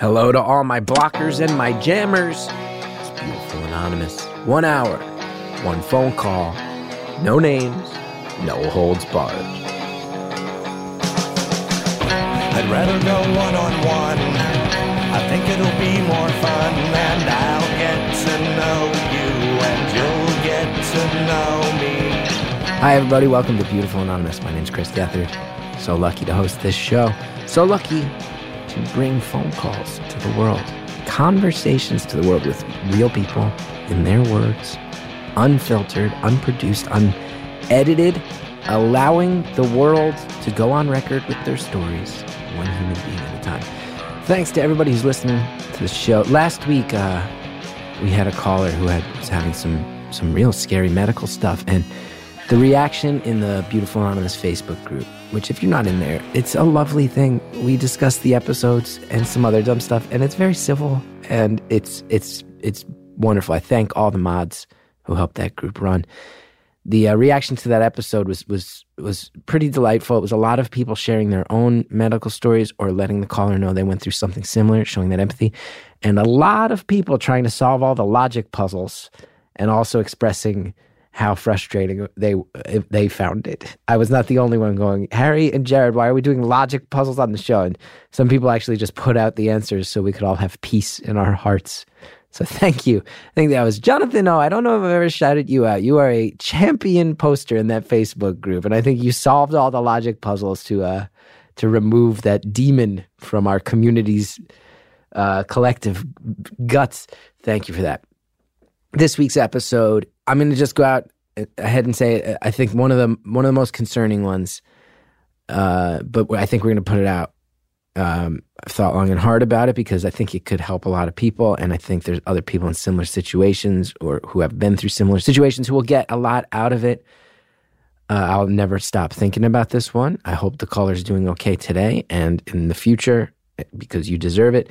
Hello to all my blockers and my jammers. It's beautiful anonymous. One hour, one phone call, no names, no holds barred. I'd rather go one on one. I think it'll be more fun, and I'll get to know you, and you'll get to know me. Hi, everybody. Welcome to Beautiful Anonymous. My name's Chris Gethard. So lucky to host this show. So lucky to bring phone calls to the world, conversations to the world with real people in their words, unfiltered, unproduced, unedited, allowing the world to go on record with their stories, one human being at a time. Thanks to everybody who's listening to the show. Last week, uh, we had a caller who had was having some some real scary medical stuff, and the reaction in the Beautiful Anonymous Facebook group, which if you're not in there, it's a lovely thing. We discuss the episodes and some other dumb stuff, and it's very civil and it's it's it's wonderful. I thank all the mods who helped that group run. The uh, reaction to that episode was was was pretty delightful. It was a lot of people sharing their own medical stories or letting the caller know they went through something similar, showing that empathy, and a lot of people trying to solve all the logic puzzles and also expressing how frustrating they they found it. I was not the only one going, Harry and Jared, why are we doing logic puzzles on the show? And some people actually just put out the answers so we could all have peace in our hearts. So thank you. I think that was Jonathan. Oh, I don't know if I've ever shouted you out. You are a champion poster in that Facebook group, and I think you solved all the logic puzzles to uh to remove that demon from our community's uh, collective guts. Thank you for that. This week's episode I'm going to just go out ahead and say I think one of the one of the most concerning ones. Uh, but I think we're going to put it out. Um, I've thought long and hard about it because I think it could help a lot of people, and I think there's other people in similar situations or who have been through similar situations who will get a lot out of it. Uh, I'll never stop thinking about this one. I hope the caller's doing okay today and in the future because you deserve it.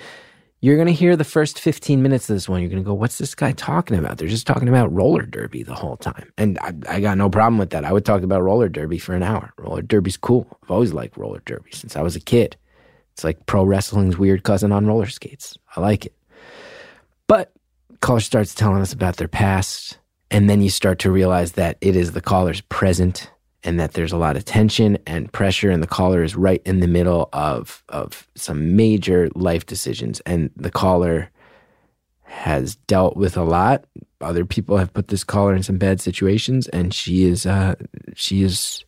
You're going to hear the first 15 minutes of this one. You're going to go, what's this guy talking about? They're just talking about roller derby the whole time. And I, I, got no problem with that. I would talk about roller derby for an hour. Roller derby's cool. I've always liked roller derby since I was a kid. It's like pro wrestling's weird cousin on roller skates. I like it. But caller starts telling us about their past. And then you start to realize that it is the caller's present and that there's a lot of tension and pressure and the caller is right in the middle of of some major life decisions. And the caller has dealt with a lot. Other people have put this caller in some bad situations and she is uh she is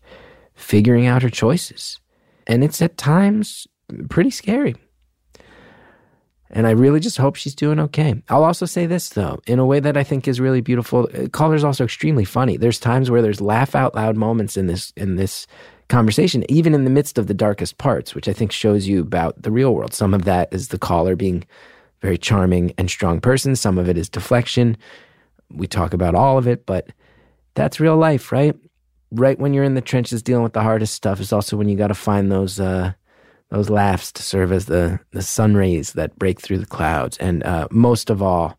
figuring out her choices. And it's at times pretty scary and I really just hope she's doing okay. I'll also say this, though, in a way that I think is really beautiful. Caller's also extremely funny. There's times where there's laugh out loud moments in this in this conversation, even in the midst of the darkest parts, which I think shows you about the real world. Some of that is the caller being very charming and strong person. Some of it is deflection. We talk about all of it, but that's real life, right? Right when you're in the trenches dealing with the hardest stuff is also when you got to find those uh, those laughs to serve as the, the sun rays that break through the clouds. And uh, most of all,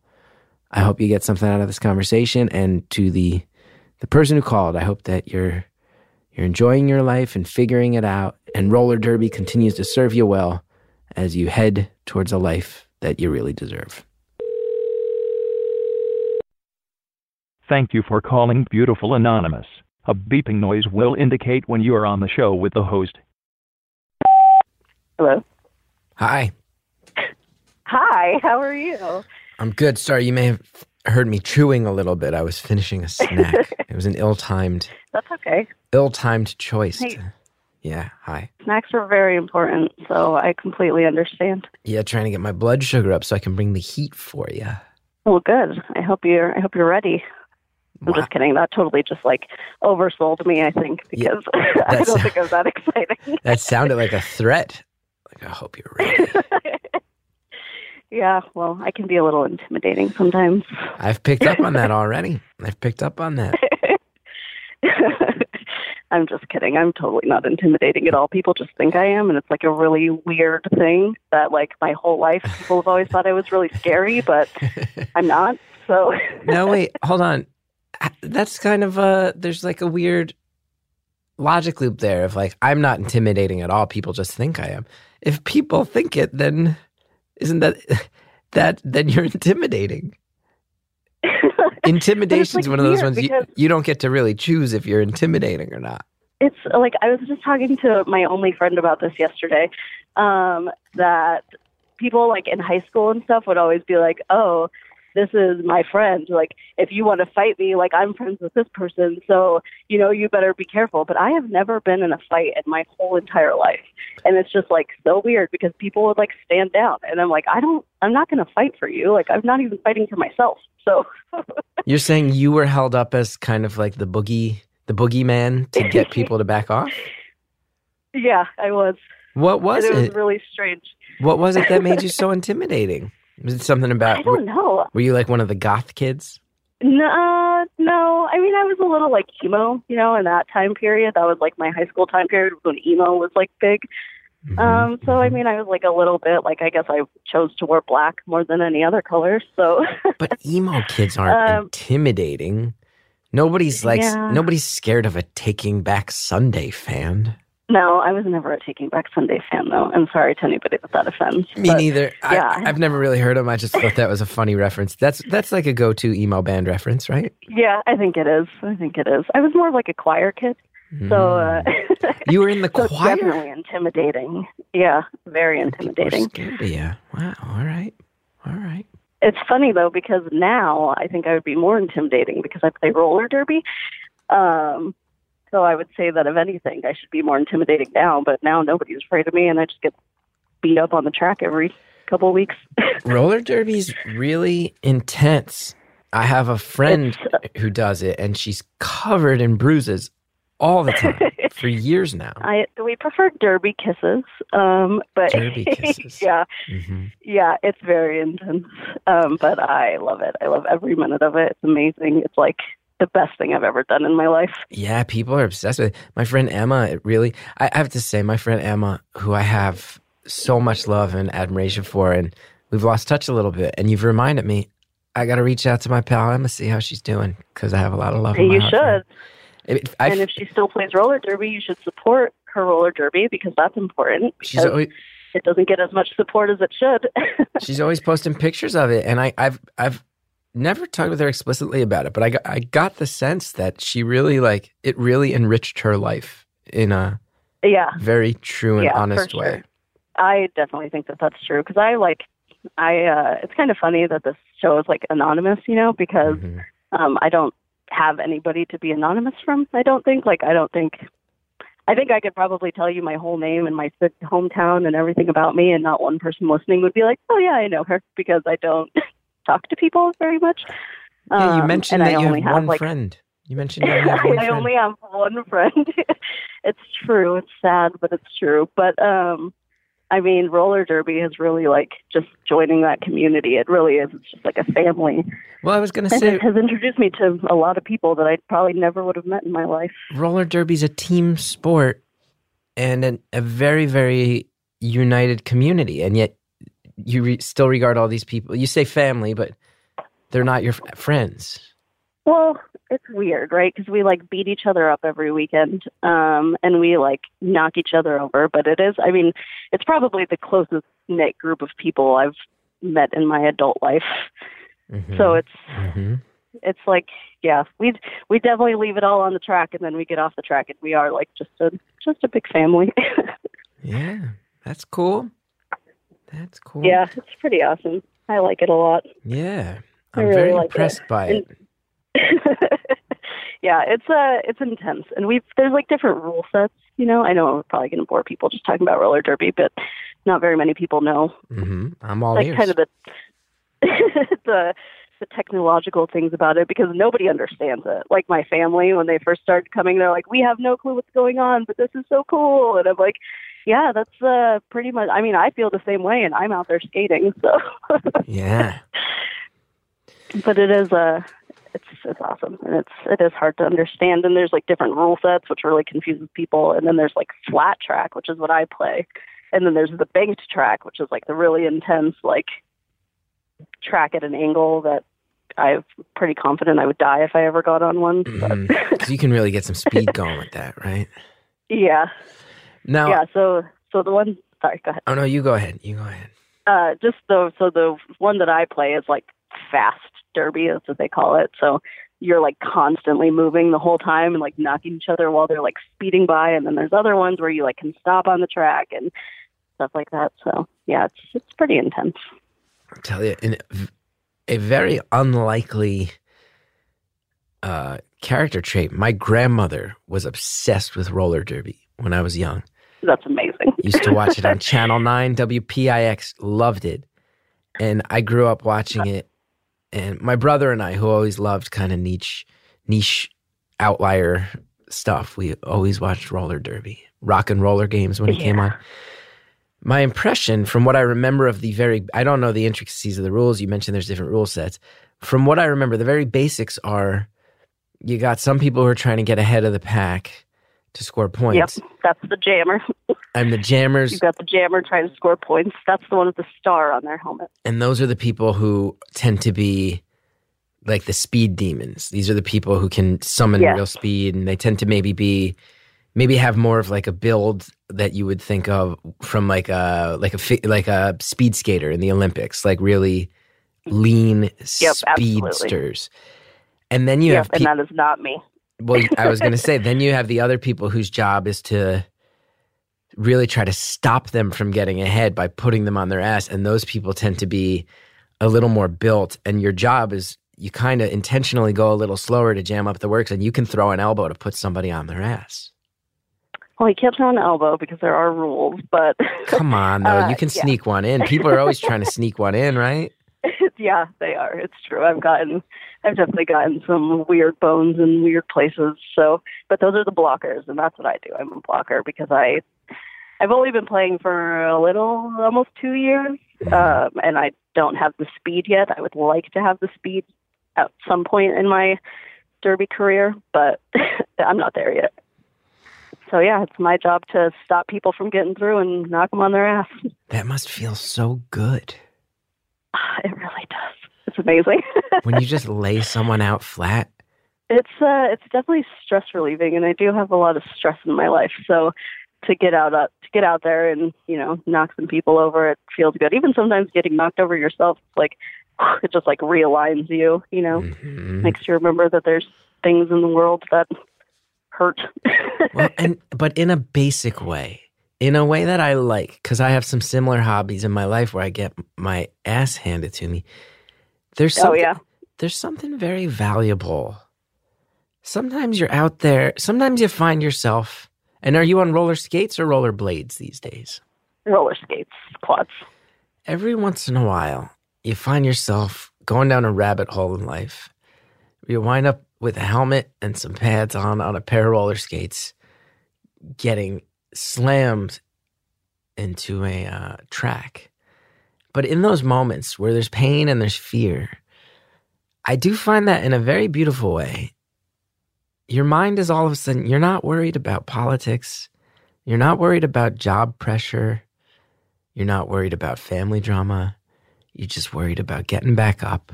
I hope you get something out of this conversation. And to the the person who called, I hope that you're you're enjoying your life and figuring it out. And roller derby continues to serve you well as you head towards a life that you really deserve. Thank you for calling Beautiful Anonymous. A beeping noise will indicate when you are on the show with the host. Hello. Hi. Hi, how are you? I'm good. Sorry, you may have heard me chewing a little bit. I was finishing a snack. it was an ill-timed. That's okay. Ill-timed choice. Hey. To, yeah. Hi. Snacks are very important, so I completely understand. Yeah, trying to get my blood sugar up so I can bring the heat for you. Well, good. I hope you're. I hope you're ready. I'm Wow. just kidding. That totally just like oversold me. I think Yeah, because I don't think it was that exciting. That sounded like a threat. Like I hope you're ready. yeah. Well, I can be a little intimidating sometimes. I've picked up on that already. I've picked up on that. I'm just kidding. I'm totally not intimidating at all. People just think I am, and it's like a really weird thing that, like, my whole life people have always thought I was really scary, but I'm not. So no, wait, hold on. That's kind of a there's like a weird logic loop there of like I'm not intimidating at all. People just think I am. If people think it, then Isn't that that then you're intimidating? Intimidation is like, one of those ones you, you don't get to really choose if you're intimidating or not. it's like I was just talking to my only friend about this yesterday. Um, that people like in high school and stuff would always be like, "Oh, this is my friend. Like, if you want to fight me, like I'm friends with this person, so you know you better be careful." But I have never been in a fight in my whole entire life, and it's just like so weird because people would like stand down, and I'm like, I don't, I'm not going to fight for you. Like, I'm not even fighting for myself. So You're saying you were held up as kind of like the boogie, the boogeyman to get people to back off. yeah, I was. What was and it was it? really strange. What was it that made you so intimidating? Was it something about? I don't know. Were you like one of the goth kids? No, uh, no. I mean, I was a little like emo, you know, in that time period. That was like my high school time period when emo was like big. Mhm, Um, so I mhm. mean, I was like a little bit like I guess I chose to wear black more than any other color. So But emo kids aren't Um, intimidating. Nobody's like Yeah. nobody's scared of a Taking Back Sunday fan. No, I was never a Taking Back Sunday fan, though. I'm sorry to anybody that that offends. Me but- neither. yeah. I, I've never really heard them. I just thought that was a funny reference. That's that's like a go-to emo band reference, right? Yeah, I think it is. I think it is. I was more of like a choir kid, so uh, Mm. you were in the so choir. definitely intimidating. Yeah, very intimidating. you. Wow. All right. All right. It's funny though because now I think I would be more intimidating because I play roller derby. Um, so I would say that if anything, I should be more intimidating now. But now nobody's afraid of me, and I just get beat up on the track every couple of weeks. Roller derby's really intense. I have a friend It's- who does it, and she's covered in bruises all the time for years now. I we prefer derby kisses, um, but Derby kisses. yeah, hmm yeah, it's very intense. Um, but I love it. I love every minute of it. It's amazing. It's like the best thing I've ever done in my life. Yeah, people are obsessed with it. My friend Emma, it really, I have to say, my friend Emma, who I have so much love and admiration for, and we've lost touch a little bit. And you've reminded me, I got to reach out to my pal Emma, see how she's doing, because I have a lot of love. you heart for her. should. It- and if she still plays roller derby, you should support her roller derby because that's important. she's because always, it doesn't get as much support as it should. she's always posting pictures of it, and I, I've I've never talked with her explicitly about it, but I got, I got the sense that she really like it really enriched her life in a yeah, very true and Yeah, honest sure. way. I definitely think that that's true because I like. I uh it's kind of funny that this show is like anonymous, you know, because Mhm. um I don't have anybody to be anonymous from. I don't think like I don't think I think I could probably tell you my whole name and my hometown and everything about me, and not one person listening would be like, "Oh yeah, I know her," because I don't talk to people very much. Yeah, you Um, mentioned and that I you only have one like, friend. You mentioned you have one I friend. only have one friend. it's true. It's sad, but it's true. But um I mean, roller derby is really like just joining that community. It really is. It's just like a family. Well, I was going to say it has introduced me to a lot of people that I probably never would have met in my life. roller derby's a team sport and an, a very, very united community, and yet you re- still regard all these people. You say family, but they're not your f- friends. Well, it's weird, right? Because we like beat each other up every weekend, um, and we like knock each other over. But it is, I mean, it's probably the closest knit group of people I've met in my adult life. Mhm. So it's Mhm. it's like yeah we we definitely leave it all on the track and then we get off the track and we are like just a just a big family yeah, that's cool. That's cool. yeah it's pretty awesome i like it a lot yeah. I'm really very like it. impressed by it. yeah it's uh it's intense and we've there's like different rule sets you know i know we're probably going to bore people just talking about roller derby but not very many people know hmm I'm all like ears. kind of the the the technological things about it because nobody understands it. Like my family, when they first started coming, they're like, "We have no clue what's going on, but this is so cool." And I'm like, "Yeah, that's uh, pretty much." I mean, I feel the same way, and I'm out there skating. So, yeah. but it is uh it's it's awesome, and it's it is hard to understand. And there's like different rule sets, which really confuses people. And then there's like flat track, which is what I play, and then there's the banked track, which is like the really intense like track at an angle that I'm pretty confident I would die if I ever got on one. Because you can really get some speed going with that, right? yeah, Now, yeah. So so the one. Sorry, go ahead. oh no, you go ahead. You go ahead. Uh, just the so the one that I play is like fast derby. That's what they call it. So you're like constantly moving the whole time and like knocking each other while they're like speeding by. And then there's other ones where you like can stop on the track and stuff like that. So yeah, it's it's pretty intense. I'll tell you, in a very unlikely uh, character trait, my grandmother was obsessed with roller derby when I was young. That's amazing. Used to watch it on Channel 9, WPIX, loved it. And I grew up watching it. And my brother and I, who always loved kind of niche, niche outlier stuff, we always watched roller derby, rock and roller games when it came on. My impression from what I remember of the very, I don't know the intricacies of the rules. You mentioned there's different rule sets. From what I remember, the very basics are you got some people who are trying to get ahead of the pack to score points. Yep, that's the jammer. And the jammers You've got the jammer trying to score points. That's the one with the star on their helmet. And those are the people who tend to be like the speed demons. These are the people who can summon Yes. real speed, and they tend to maybe be, maybe have more of like a build that you would think of from like a like a fi- like a speed skater in the Olympics, like really lean absolutely. speedsters. And then you yep, have and that is not me. Well, I was going to say, then you have the other people whose job is to really try to stop them from getting ahead by putting them on their ass. And those people tend to be a little more built. And your job is you kind of intentionally go a little slower to jam up the works, and you can throw an elbow to put somebody on their ass. Well, you can't throw an elbow because there are rules, but Come on, though. Uh, you can yeah. sneak one in. People are always trying to sneak one in, right? yeah, they are. It's true. I've gotten, I've definitely gotten some weird bones in weird places. So, but those are the blockers, and that's what I do. I'm a blocker because I, I've only been playing for a little, almost two years, um, and I don't have the speed yet. I would like to have the speed at some point in my derby career, but I'm not there yet. So yeah, it's my job to stop people from getting through and knock them on their ass. That must feel so good It really does. It's amazing. when you just lay someone out flat. It's uh, it's definitely stress relieving, and I do have a lot of stress in my life. So to get out uh, to get out there and you know knock some people over, it feels good. Even sometimes getting knocked over yourself, it's like it just like realigns you. You know, Mhm. makes you remember that there's things in the world that hurt. well, and but in a basic way, in a way that I like, because I have some similar hobbies in my life where I get my ass handed to me. There's oh something, yeah, there's something very valuable. Sometimes you're out there. Sometimes you find yourself. And are you on roller skates or roller blades these days? roller skates, quads. Every once in a while, you find yourself going down a rabbit hole in life. You wind up with a helmet and some pads on on a pair of roller skates, getting slammed into a uh, track. But in those moments where there's pain and there's fear, I do find that in a very beautiful way. Your mind is all of a sudden, you're not worried about politics. You're not worried about job pressure. You're not worried about family drama. You're just worried about getting back up.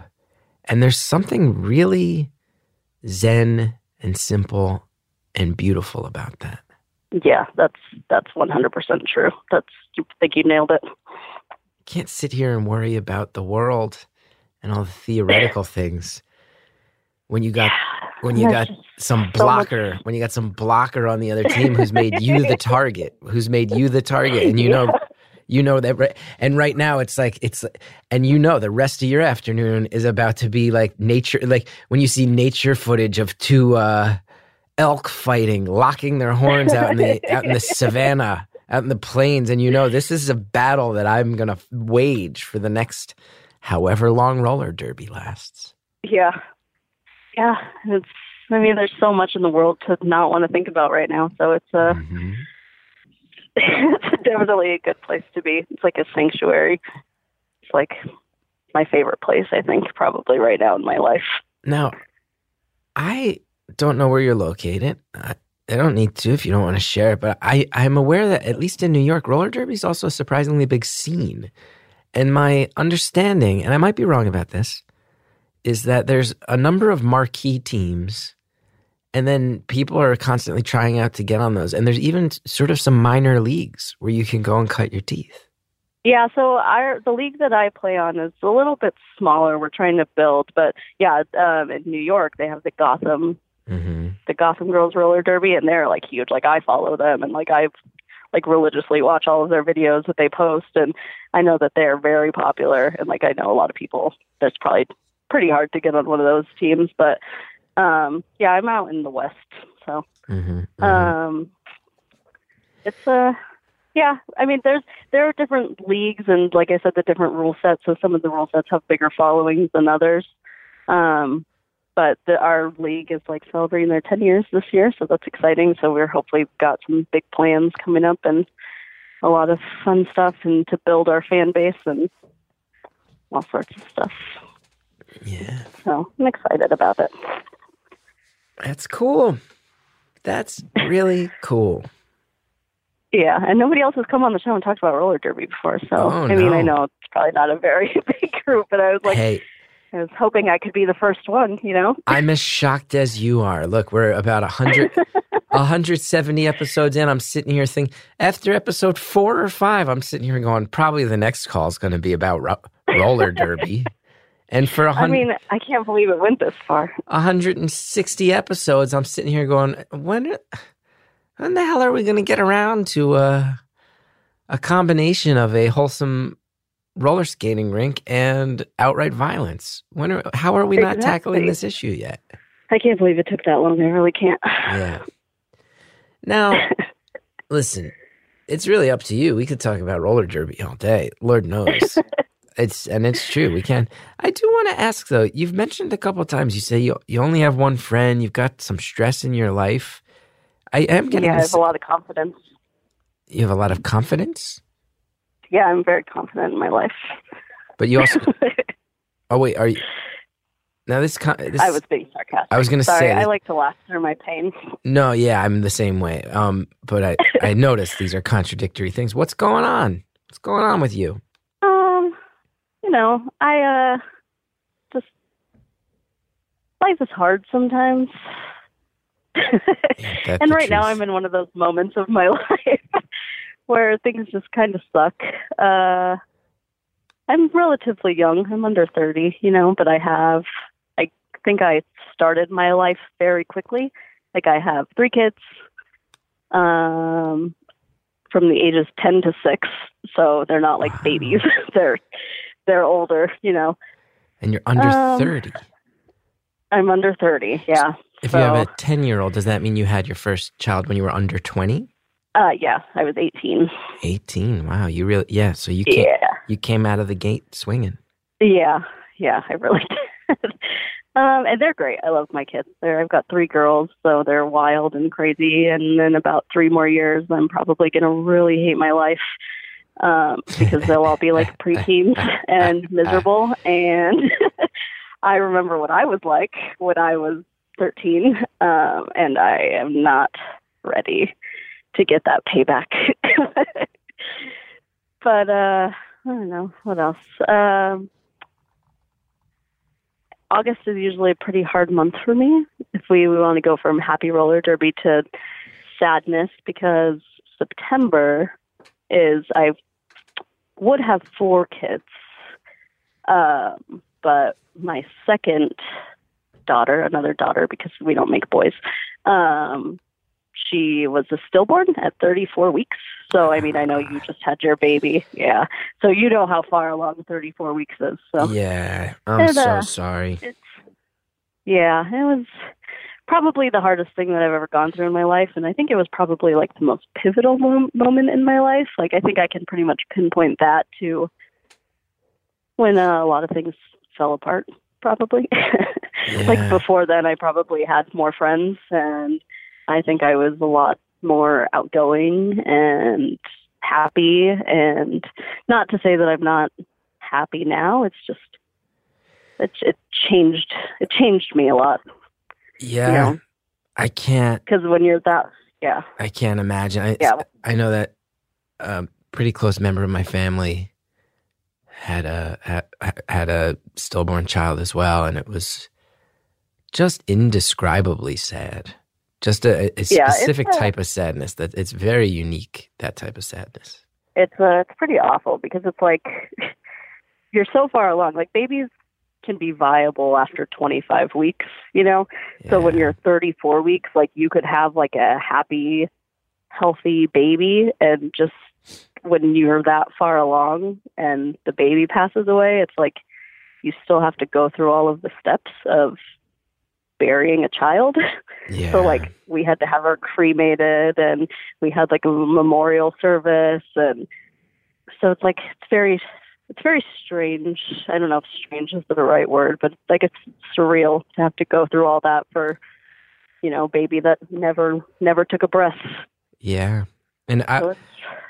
And there's something really zen and simple and beautiful about that. Yeah, that's that's 100% true. That's I think you nailed it. Can't sit here and worry about the world and all the theoretical things. When you got when you got some blocker when you got some blocker on the other team who's made you the target who's made you the target and you know you know that right and right now it's like it's and you know the rest of your afternoon is about to be like nature like when you see nature footage of two uh elk fighting locking their horns out in the out in the savannah out in the plains and you know this is a battle that i'm gonna wage for the next however long roller derby lasts Yeah. Yeah. It's I mean, there's so much in the world to not want to think about right now. So it's uh Mhm. it's definitely a good place to be. It's like a sanctuary. It's like my favorite place, I think, probably right now in my life. Now, I don't know where you're located. I, I don't need to if you don't want to share it, but I, I'm aware that at least in New York, roller derby is also a surprisingly big scene. And my understanding, and I might be wrong about this, is that there's a number of marquee teams, and then people are constantly trying out to get on those. And there's even sort of some minor leagues where you can go and cut your teeth. Yeah, so our the league that I play on is a little bit smaller. We're trying to build, but yeah, um, in New York they have the Gotham Mm-hmm. The Gotham Girls roller derby, and they're like huge. Like I follow them, and like I've like religiously watch all of their videos that they post, and I know that they're very popular. And like I know a lot of people. That's probably pretty hard to get on one of those teams, but um, yeah, I'm out in the West, so Mm-hmm. um, it's uh yeah. I mean, there's there are different leagues, and like I said, the different rule sets. So some of the rule sets have bigger followings than others. Um, but the, our league is like celebrating their 10 years this year, so that's exciting. So we're hopefully got some big plans coming up and a lot of fun stuff, and to build our fan base and all sorts of stuff. yeah, So I'm excited about it. that's cool. That's really cool. Yeah, and nobody else has come on the show and talked about roller derby before. So Oh, I mean, I know it's probably not a very big group, but I was like, hey, I was hoping I could be the first one. You know? I'm as shocked as you are. Look, we're about 100, 170 episodes in. I'm sitting here thinking, after episode four or five, I'm sitting here going, probably the next call is going to be about ro- roller derby. And for a hundred, I mean, I can't believe it went this far. 160 episodes, I'm sitting here going, when, when the hell are we going to get around to uh, a combination of a wholesome roller skating rink and outright violence? When are, how are we not tackling this issue yet? I can't believe it took that long. I really can't. Yeah. Now, listen, it's really up to you. We could talk about roller derby all day. Lord knows. It's and it's true. We can. I do want to ask though. You've mentioned a couple of times. You say you you only have one friend. You've got some stress in your life. I am getting. yeah, I this, have a lot of confidence. you have a lot of confidence, Yeah, I'm very confident in my life. but you also. oh wait, are you? Now this. this I was being sarcastic. I was gonna Sorry, say- I like to laugh through my pain. No, yeah, I'm the same way. Um, but I I noticed these are contradictory things. What's going on? What's going on with you? Um, you know, I uh just life is hard sometimes. That's and right now. I'm in one of those moments of my life where things just kind of suck. Uh I'm relatively young. I'm under 30, you know, but I have I think I started my life very quickly. Like I have 3 kids um from the ages 10 to 6, so they're not like Wow. babies. they're they're older, you know. And you're under Um, 30. I'm under 30. Yeah. If you have a 10 year old, does that mean you had your first child when you were under 20? Uh yeah, I was 18. 18. Wow. You really, yeah. So you came, Yeah. you came out of the gate swinging. Yeah, yeah, I really did. um, and they're great. I love my kids. They're, I've got three girls, so they're wild and crazy. And in about three more years, I'm probably going to really hate my life um, because they'll all be like preteens and miserable. And I remember what I was like when I was 13, um, and I am not ready to get that payback. but uh, I don't know what else. Um, August is usually a pretty hard month for me. If we, we want to go from happy roller derby to sadness, because September is I would have four kids, um, but my second daughter, another daughter, because we don't make boys, um, she was a stillborn at 34 weeks. So I mean, I know you just had your baby, yeah. So you know how far along 34 weeks is. So Yeah. I'm And, so uh, sorry. it's yeah, it was probably the hardest thing that I've ever gone through in my life, and I think it was probably like the most pivotal mo- moment in my life. Like I think I can pretty much pinpoint that to when uh, a lot of things fell apart. Probably like before then, I probably had more friends, and I think I was a lot more outgoing and happy. And not to say that I'm not happy now. It's just it it changed it changed me a lot Yeah. know. I can't, because when you're that yeah I can't imagine. I, Yeah. I know that a pretty close member of my family had a had, had a stillborn child as well, and it was just indescribably sad. Just a, a Yeah, specific a- type of sadness that it's very unique. That type of sadness. it's uh, it's pretty awful because it's like you're so far along. Like babies can be viable after 25 weeks, you know. So when you're 34 weeks, like you could have like a happy, healthy baby, and just when you're that far along and the baby passes away, it's like you still have to go through all of the steps of burying a child. yeah. So like we had to have her cremated and we had like a memorial service and so it's like it's very it's very strange. I don't know if strange is the right word, but like it's surreal to have to go through all that for you know, baby that never never took a breath. yeah. And I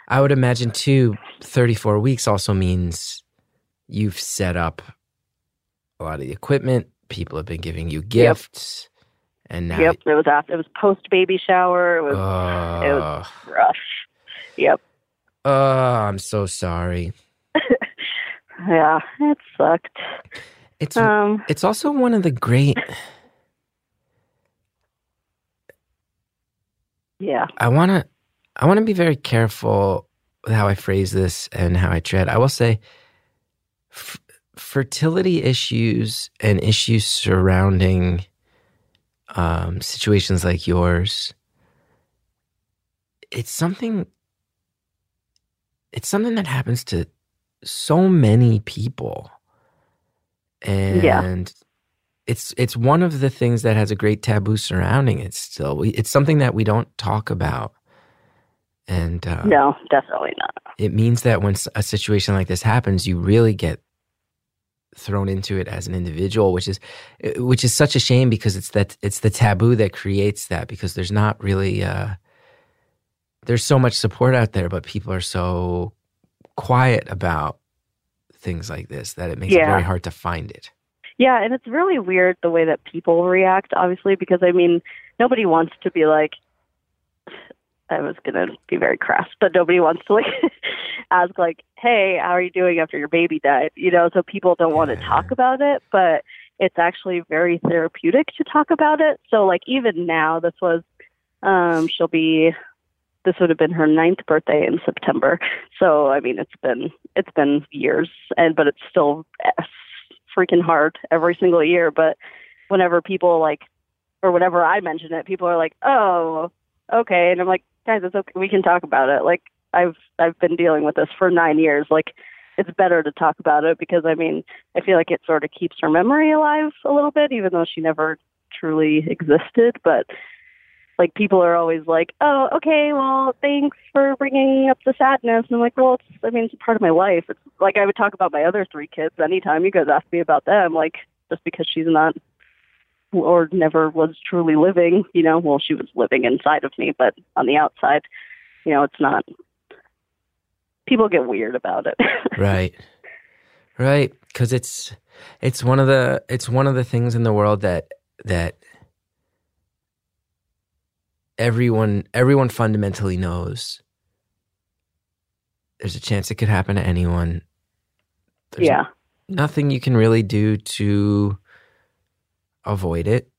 I would imagine too 34 weeks also means you've set up a lot of the equipment, people have been giving you gifts and now yep, it was after it was post baby shower. It was Oh, it was rough. Yep. oh, I'm so sorry. Yeah, it sucked. It's Um it's also one of the great yeah. I want to I want to be very careful with how I phrase this and how I tread. I will say f- fertility issues and issues surrounding um, situations like yours it's something it's something that happens to so many people and Yeah. it's it's one of the things that has a great taboo surrounding it still we, it's something that we don't talk about and uh, No, definitely not. it means that when a situation like this happens you really get thrown into it as an individual which is which is such a shame because it's that it's the taboo that creates that because there's not really uh there's so much support out there but people are so quiet about things like this that it makes it very hard to find it. Yeah, and it's really weird the way that people react, obviously, because I mean, nobody wants to be like, I was going to be very crass, but nobody wants to like ask, like, hey, how are you doing after your baby died? You know, so people don't want to talk about it, but it's actually very therapeutic to talk about it. So, like, even now, this was, um, she'll be, this would have been her ninth birthday in September. So, I mean, it's been, it's been years, and, but it's still eh, freaking hard every single year. But whenever people like, or whenever I mention it, people are like, "Oh, okay," and I'm like, "Guys, it's okay. We can talk about it." Like I've I've been dealing with this for nine years. Like it's better to talk about it because I mean I feel like it sort of keeps her memory alive a little bit, even though she never truly existed. But like people are always like, "Oh, okay, well, thanks for bringing up the sadness." And I'm like, "Well, it's I mean it's a part of my life. It's like I would talk about my other three kids anytime you guys ask me about them. Like just because she's not or never was truly living, you know, well, she was living inside of me, but on the outside, you know, it's not. People get weird about it. right right because it's it's one of the it's one of the things in the world that that everyone everyone fundamentally knows there's a chance it could happen to anyone there's yeah, nothing you can really do to avoid it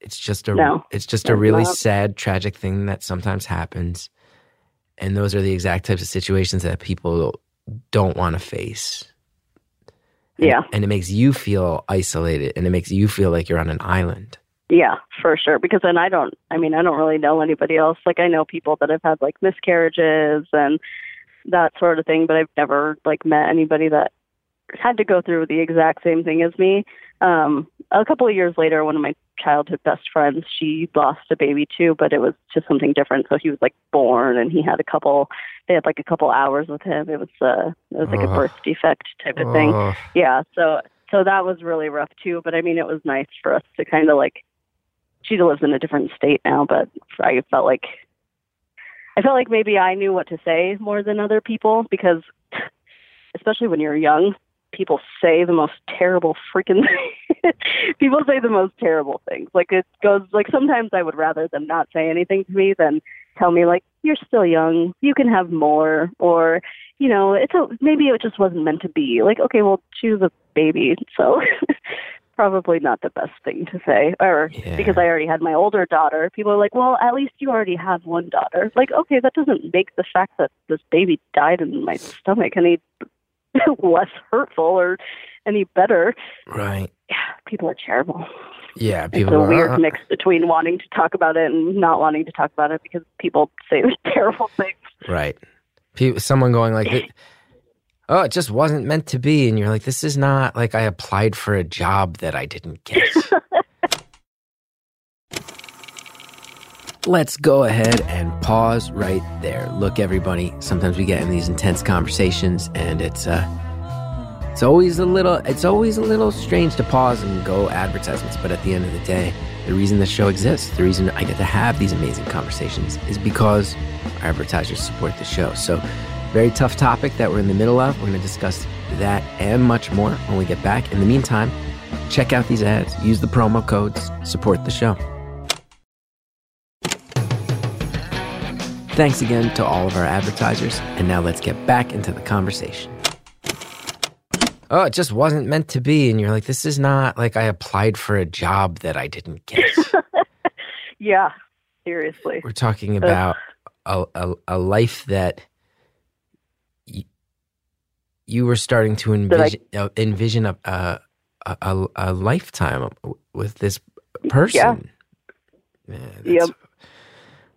it's just a No, it's just a really not. sad tragic thing that sometimes happens and those are the exact types of situations that people don't want to face and, Yeah. and it makes you feel isolated and it makes you feel like you're on an island yeah, for sure. Because then I don't. I mean, I don't really know anybody else. Like I know people that have had like miscarriages and that sort of thing, but I've never like met anybody that had to go through the exact same thing as me. Um, a couple of years later, one of my childhood best friends, she lost a baby too, but it was just something different. So he was like born, and he had a couple. They had like a couple hours with him. It was uh, it was like a birth defect type of thing. Yeah. So so that was really rough too. But I mean, it was nice for us to kind of like. She lives in a different state now, but I felt like I felt like maybe I knew what to say more than other people because, especially when you're young, people say the most terrible freaking. people say the most terrible things. Like it goes like sometimes I would rather them not say anything to me than tell me like you're still young, you can have more, or you know it's a maybe it just wasn't meant to be. Like okay, well was a baby, so probably not the best thing to say. Or Yeah. because I already had my older daughter, people are like, well, at least you already have one daughter. Like, okay, that doesn't make the fact that this baby died in my stomach any less hurtful or any better. Right. Yeah, people are terrible. Yeah. people. It's a go, weird "Uh, mix between wanting to talk about it and not wanting to talk about it because people say terrible things. Right. People, someone going like, "Oh, it just wasn't meant to be," and you're like, "This is not like I applied for a job that I didn't get." Let's go ahead and pause right there. Look, everybody. Sometimes we get in these intense conversations, and it's uh, it's always a little, it's always a little strange to pause and go advertisements. But at the end of the day, the reason this show exists, the reason I get to have these amazing conversations, is because our advertisers support the show. So, very tough topic that we're in the middle of. We're to discuss that and much more when we get back. In the meantime, check out these ads, use the promo codes, support the show. Thanks again to all of our advertisers. And now let's get back into the conversation. Oh, it just wasn't meant to be. And you're like, this is not like I applied for a job that I didn't get. Yeah, seriously. We're talking about a, a, a life that y- you were starting to That I- envision, uh, envision a, a, a, a lifetime with this person. Yeah, Yep.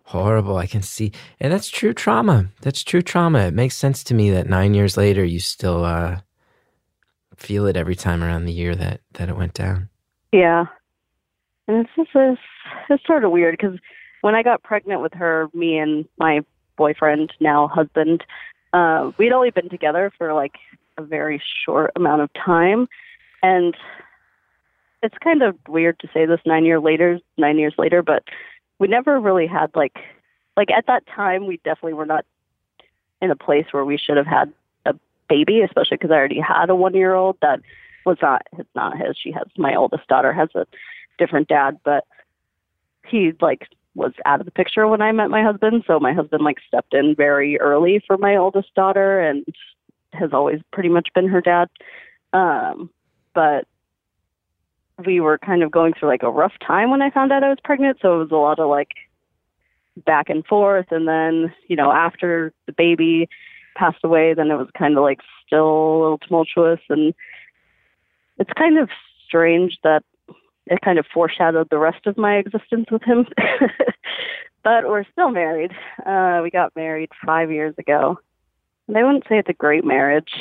Horrible. I can see. And that's true trauma. That's true trauma. It makes sense to me that nine years later, you still uh, feel it every time around the year that, that it went down. Yeah. And it's just it's, it's sort of weird because when I got pregnant with her, me and my boyfriend, now husband, uh, we'd only been together for like a very short amount of time. And it's kind of weird to say this nine year later, nine years later, but we never really had like, like at that time, we definitely were not in a place where we should have had a baby, especially because I already had a one year old that was not, it's not his. She has, my oldest daughter has a different dad, but he like was out of the picture when I met my husband. So my husband like stepped in very early for my oldest daughter and has always pretty much been her dad. Um, but we were kind of going through like a rough time when I found out I was pregnant. So it was a lot of like back and forth. And then, you know, after the baby passed away, then it was kind of like still a little tumultuous. And it's kind of strange that it kind of foreshadowed the rest of my existence with him. but we're still married. Uh, we got married five years ago. And I wouldn't say it's a great marriage,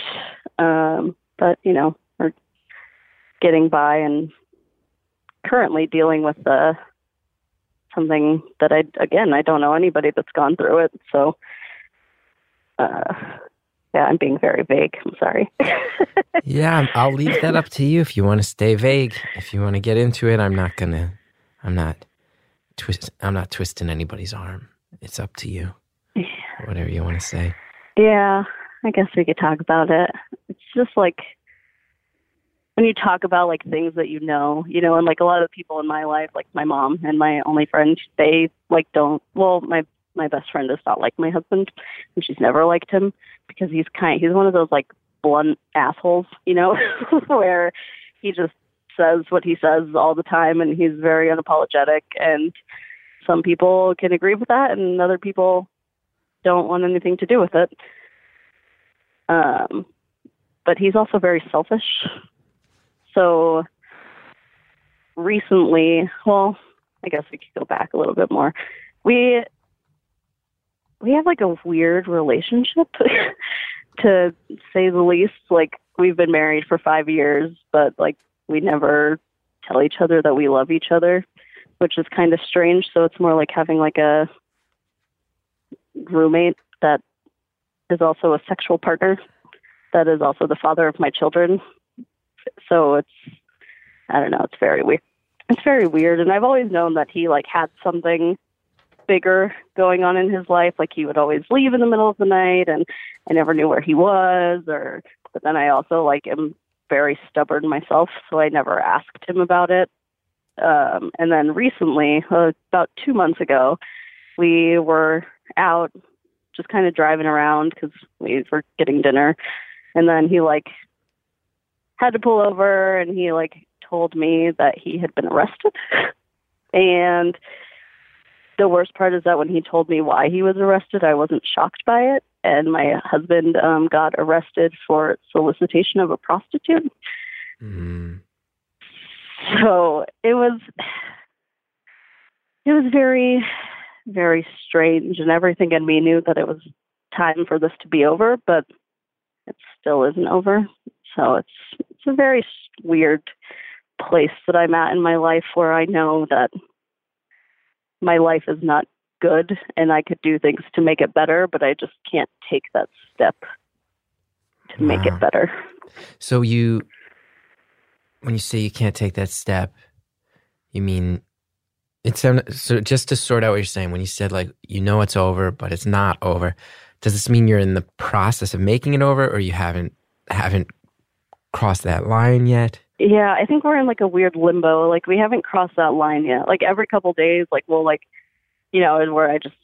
um, but you know, we're getting by and currently dealing with uh, something that I again I don't know anybody that's gone through it. So, uh, yeah, I'm being very vague. I'm sorry. Yeah, I'll leave that up to you if you want to stay vague. If you want to get into it, I'm not gonna. I'm not twist. I'm not twisting anybody's arm. It's up to you. Whatever you want to say. Yeah, I guess we could talk about it. It's just like when you talk about like things that you know, you know, and like a lot of people in my life, like my mom and my only friend, they like don't. Well, my my best friend does not like my husband, and she's never liked him because he's kind. He's one of those like blunt assholes, you know, where he just says what he says all the time, and he's very unapologetic. And some people can agree with that, and other people don't want anything to do with it. Um, but he's also very selfish. So recently, well, I guess we could go back a little bit more. We we have like a weird relationship, to say the least. Like we've been married for five years, but like we never tell each other that we love each other, which is kind of strange. So it's more like having like a roommate that is also a sexual partner that is also the father of my children. So it's I don't know, it's very weird. It's very weird and I've always known that he like had something bigger going on in his life like he would always leave in the middle of the night and I never knew where he was or but then I also like am very stubborn myself so I never asked him about it. Um and then recently, uh, about 2 months ago, we were out just kind of driving around because we were getting dinner and then he like had to pull over and he like told me that he had been arrested. and the worst part is that when he told me why he was arrested, I wasn't shocked by it. And my husband um, got arrested for solicitation of a prostitute. Mm. So it was, it was very, very strange, and everything in me knew that it was time for this to be over, but it still isn't over. So it's it's a very weird place that I'm at in my life where I know that my life is not good and I could do things to make it better, but I just can't take that step to make Wow. it better. So you, when you say you can't take that step, you mean it's so just to sort out what you're saying. When you said like you know it's over, but it's not over, does this mean you're in the process of making it over, or you haven't haven't crossed that line yet? Yeah, I think we're in like a weird limbo. Like we haven't crossed that line yet. Like every couple days, like we'll like, you know, and where I just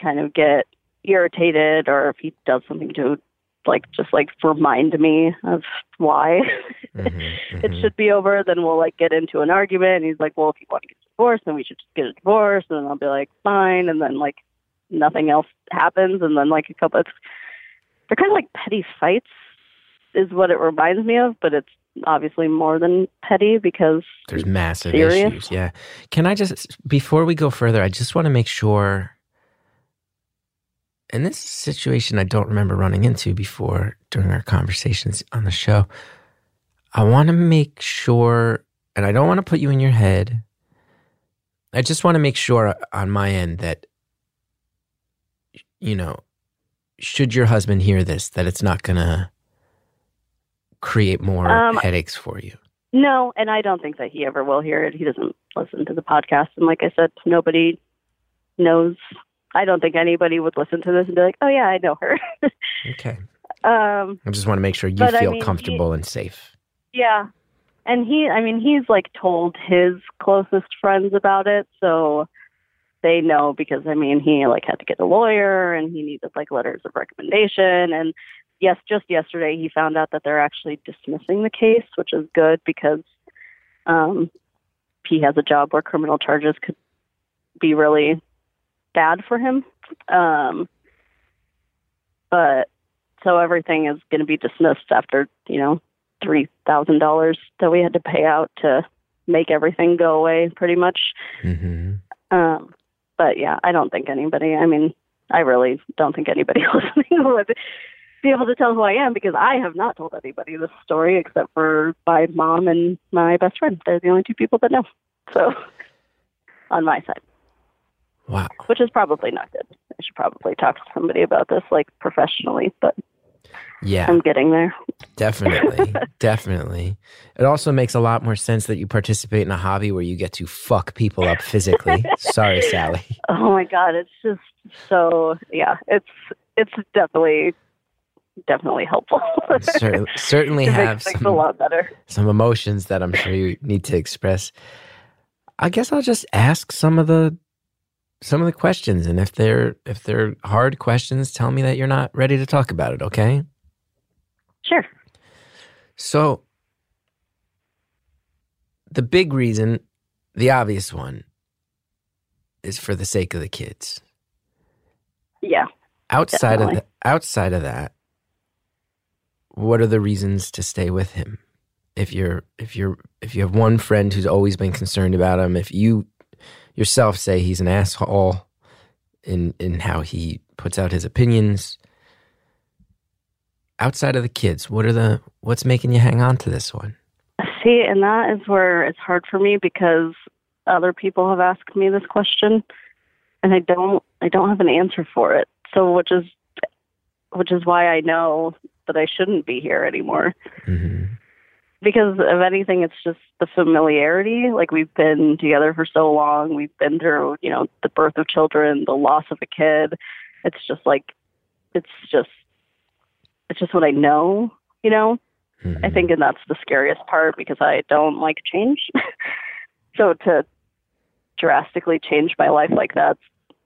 kind of get irritated, or if he does something to, like, just like remind me of why Mhm, it mhm. should be over, then we'll like get into an argument. And he's like, "Well, if you want to get divorced, then we should just get a divorce." And then I'll be like, "Fine." And then like nothing else happens. And then like a couple, it's, they're kind of like petty fights, is what it reminds me of. But it's obviously more than petty because There's massive serious. issues. Yeah. Can I just, before we go further, I just want to make sure. In this situation, I don't remember running into before during our conversations on the show. I want to make sure, and I don't want to put you in your head. I just want to make sure on my end that, you know, should your husband hear this, that it's not going to create more Um, headaches for you. No, and I don't think that he ever will hear it. He doesn't listen to the podcast. And like I said, nobody knows. I don't think anybody would listen to this and be like, oh, yeah, I know her. Okay. um, I just want to make sure you But I feel mean, he- comfortable and safe. yeah. And he, I mean, he's like told his closest friends about it. So they know because, I mean, he like had to get a lawyer and he needed like letters of recommendation. And yes, just yesterday he found out that they're actually dismissing the case, which is good because um, he has a job where criminal charges could be really bad for him. Um, but so everything is going to be dismissed after you know three thousand dollars that we had to pay out to make everything go away, pretty much. hmm Um, but yeah, I don't think anybody. I mean, I really don't think anybody listening would be able to tell who I am because I have not told anybody this story except for my mom and my best friend. They're the only two people that know. So on my side, Wow. which is probably not good. I should probably talk to somebody about this like professionally, but Yeah, I'm getting there. definitely. definitely. It also makes a lot more sense that you participate in a hobby where you get to fuck people up physically. Sorry, Sally. Oh my god, it's just so yeah, it's it's definitely definitely helpful. Cer- certainly have things a some, lot better. some emotions that I'm sure you need to express. I guess I'll just ask some of the some of the questions and if they're if they're hard questions, tell me that you're not ready to talk about it, okay? Sure. So, the big reason, the obvious one, is for the sake of the kids. Yeah. Outside Definitely. of the, outside of that, what are the reasons to stay with him? If you're if you're if you have one friend who's always been concerned about him, if you yourself say he's an asshole in in how he puts out his opinions, outside of the kids, what are the what's making you hang on to this one? See, and that is where it's hard for me because other people have asked me this question and I don't I don't have an answer for it. So which is which is why I know that I shouldn't be here anymore. hmm because of anything it's just the familiarity. Like we've been together for so long. We've been through you know the birth of children the loss of a kid. It's just like it's just it's just what i know you know? I think and that's the scariest part because i don't like change. So to drastically change my life like that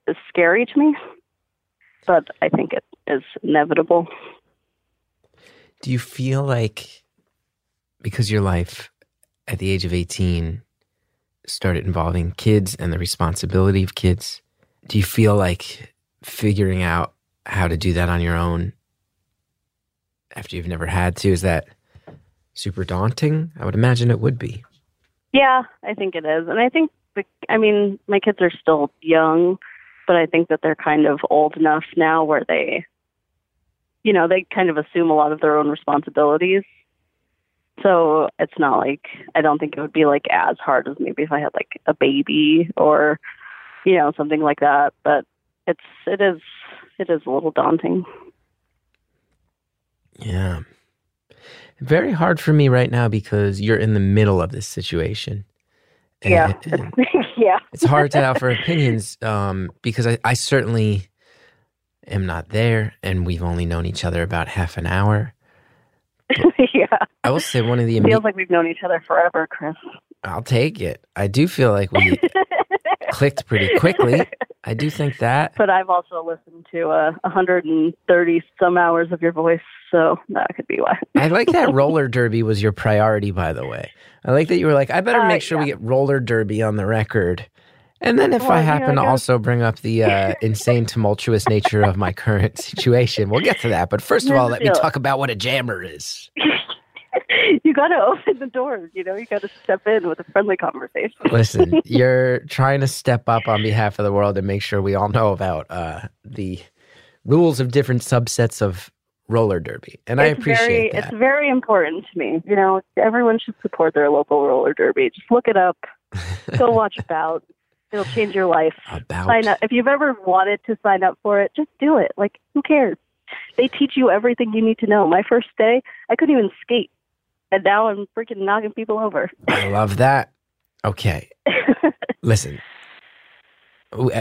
is scary to me. But i think it is inevitable Do you feel like because your life at the age of 18 started involving kids and the responsibility of kids. Do you feel like figuring out how to do that on your own after you've never had to is that super daunting? I would imagine it would be. Yeah, I think it is. And I think, I mean, my kids are still young, but I think that they're kind of old enough now where they, you know, they kind of assume a lot of their own responsibilities. So it's not like, I don't think it would be like as hard as maybe if I had like a baby or, you know, something like that. But it's, it is, it is a little daunting. Yeah. Very hard for me right now because you're in the middle of this situation. And- Yeah. yeah. it's hard to offer opinions um, because I, I certainly am not there and we've only known each other about half an hour. yeah. I will say one of the Feels immediate, like we've known each other forever, Chris. I'll take it. I do feel like we clicked pretty quickly. I do think that. But I've also listened to uh, 130 some hours of your voice, so that could be why. I like that roller derby was your priority, by the way. I like that you were like, I better Uh, make sure we get roller derby on the record. And then if Well, I happen to also bring up the uh, insane, tumultuous nature of my current situation, we'll get to that. But first of all, let me talk about what a jammer is. you got to open the doors. You know, you got to step in with a friendly conversation. Listen, you're trying to step up on behalf of the world and make sure we all know about uh, the rules of different subsets of roller derby. And I appreciate very, that. It's very important to me. You know, everyone should support their local roller derby. Just look it up. Go watch about. It'll change your life. about Sign up if you've ever wanted to sign up for it. Just do it. Like, who cares? They teach you everything you need to know. My first day, I couldn't even skate, and now I'm freaking knocking people over. I love that. Okay. Listen,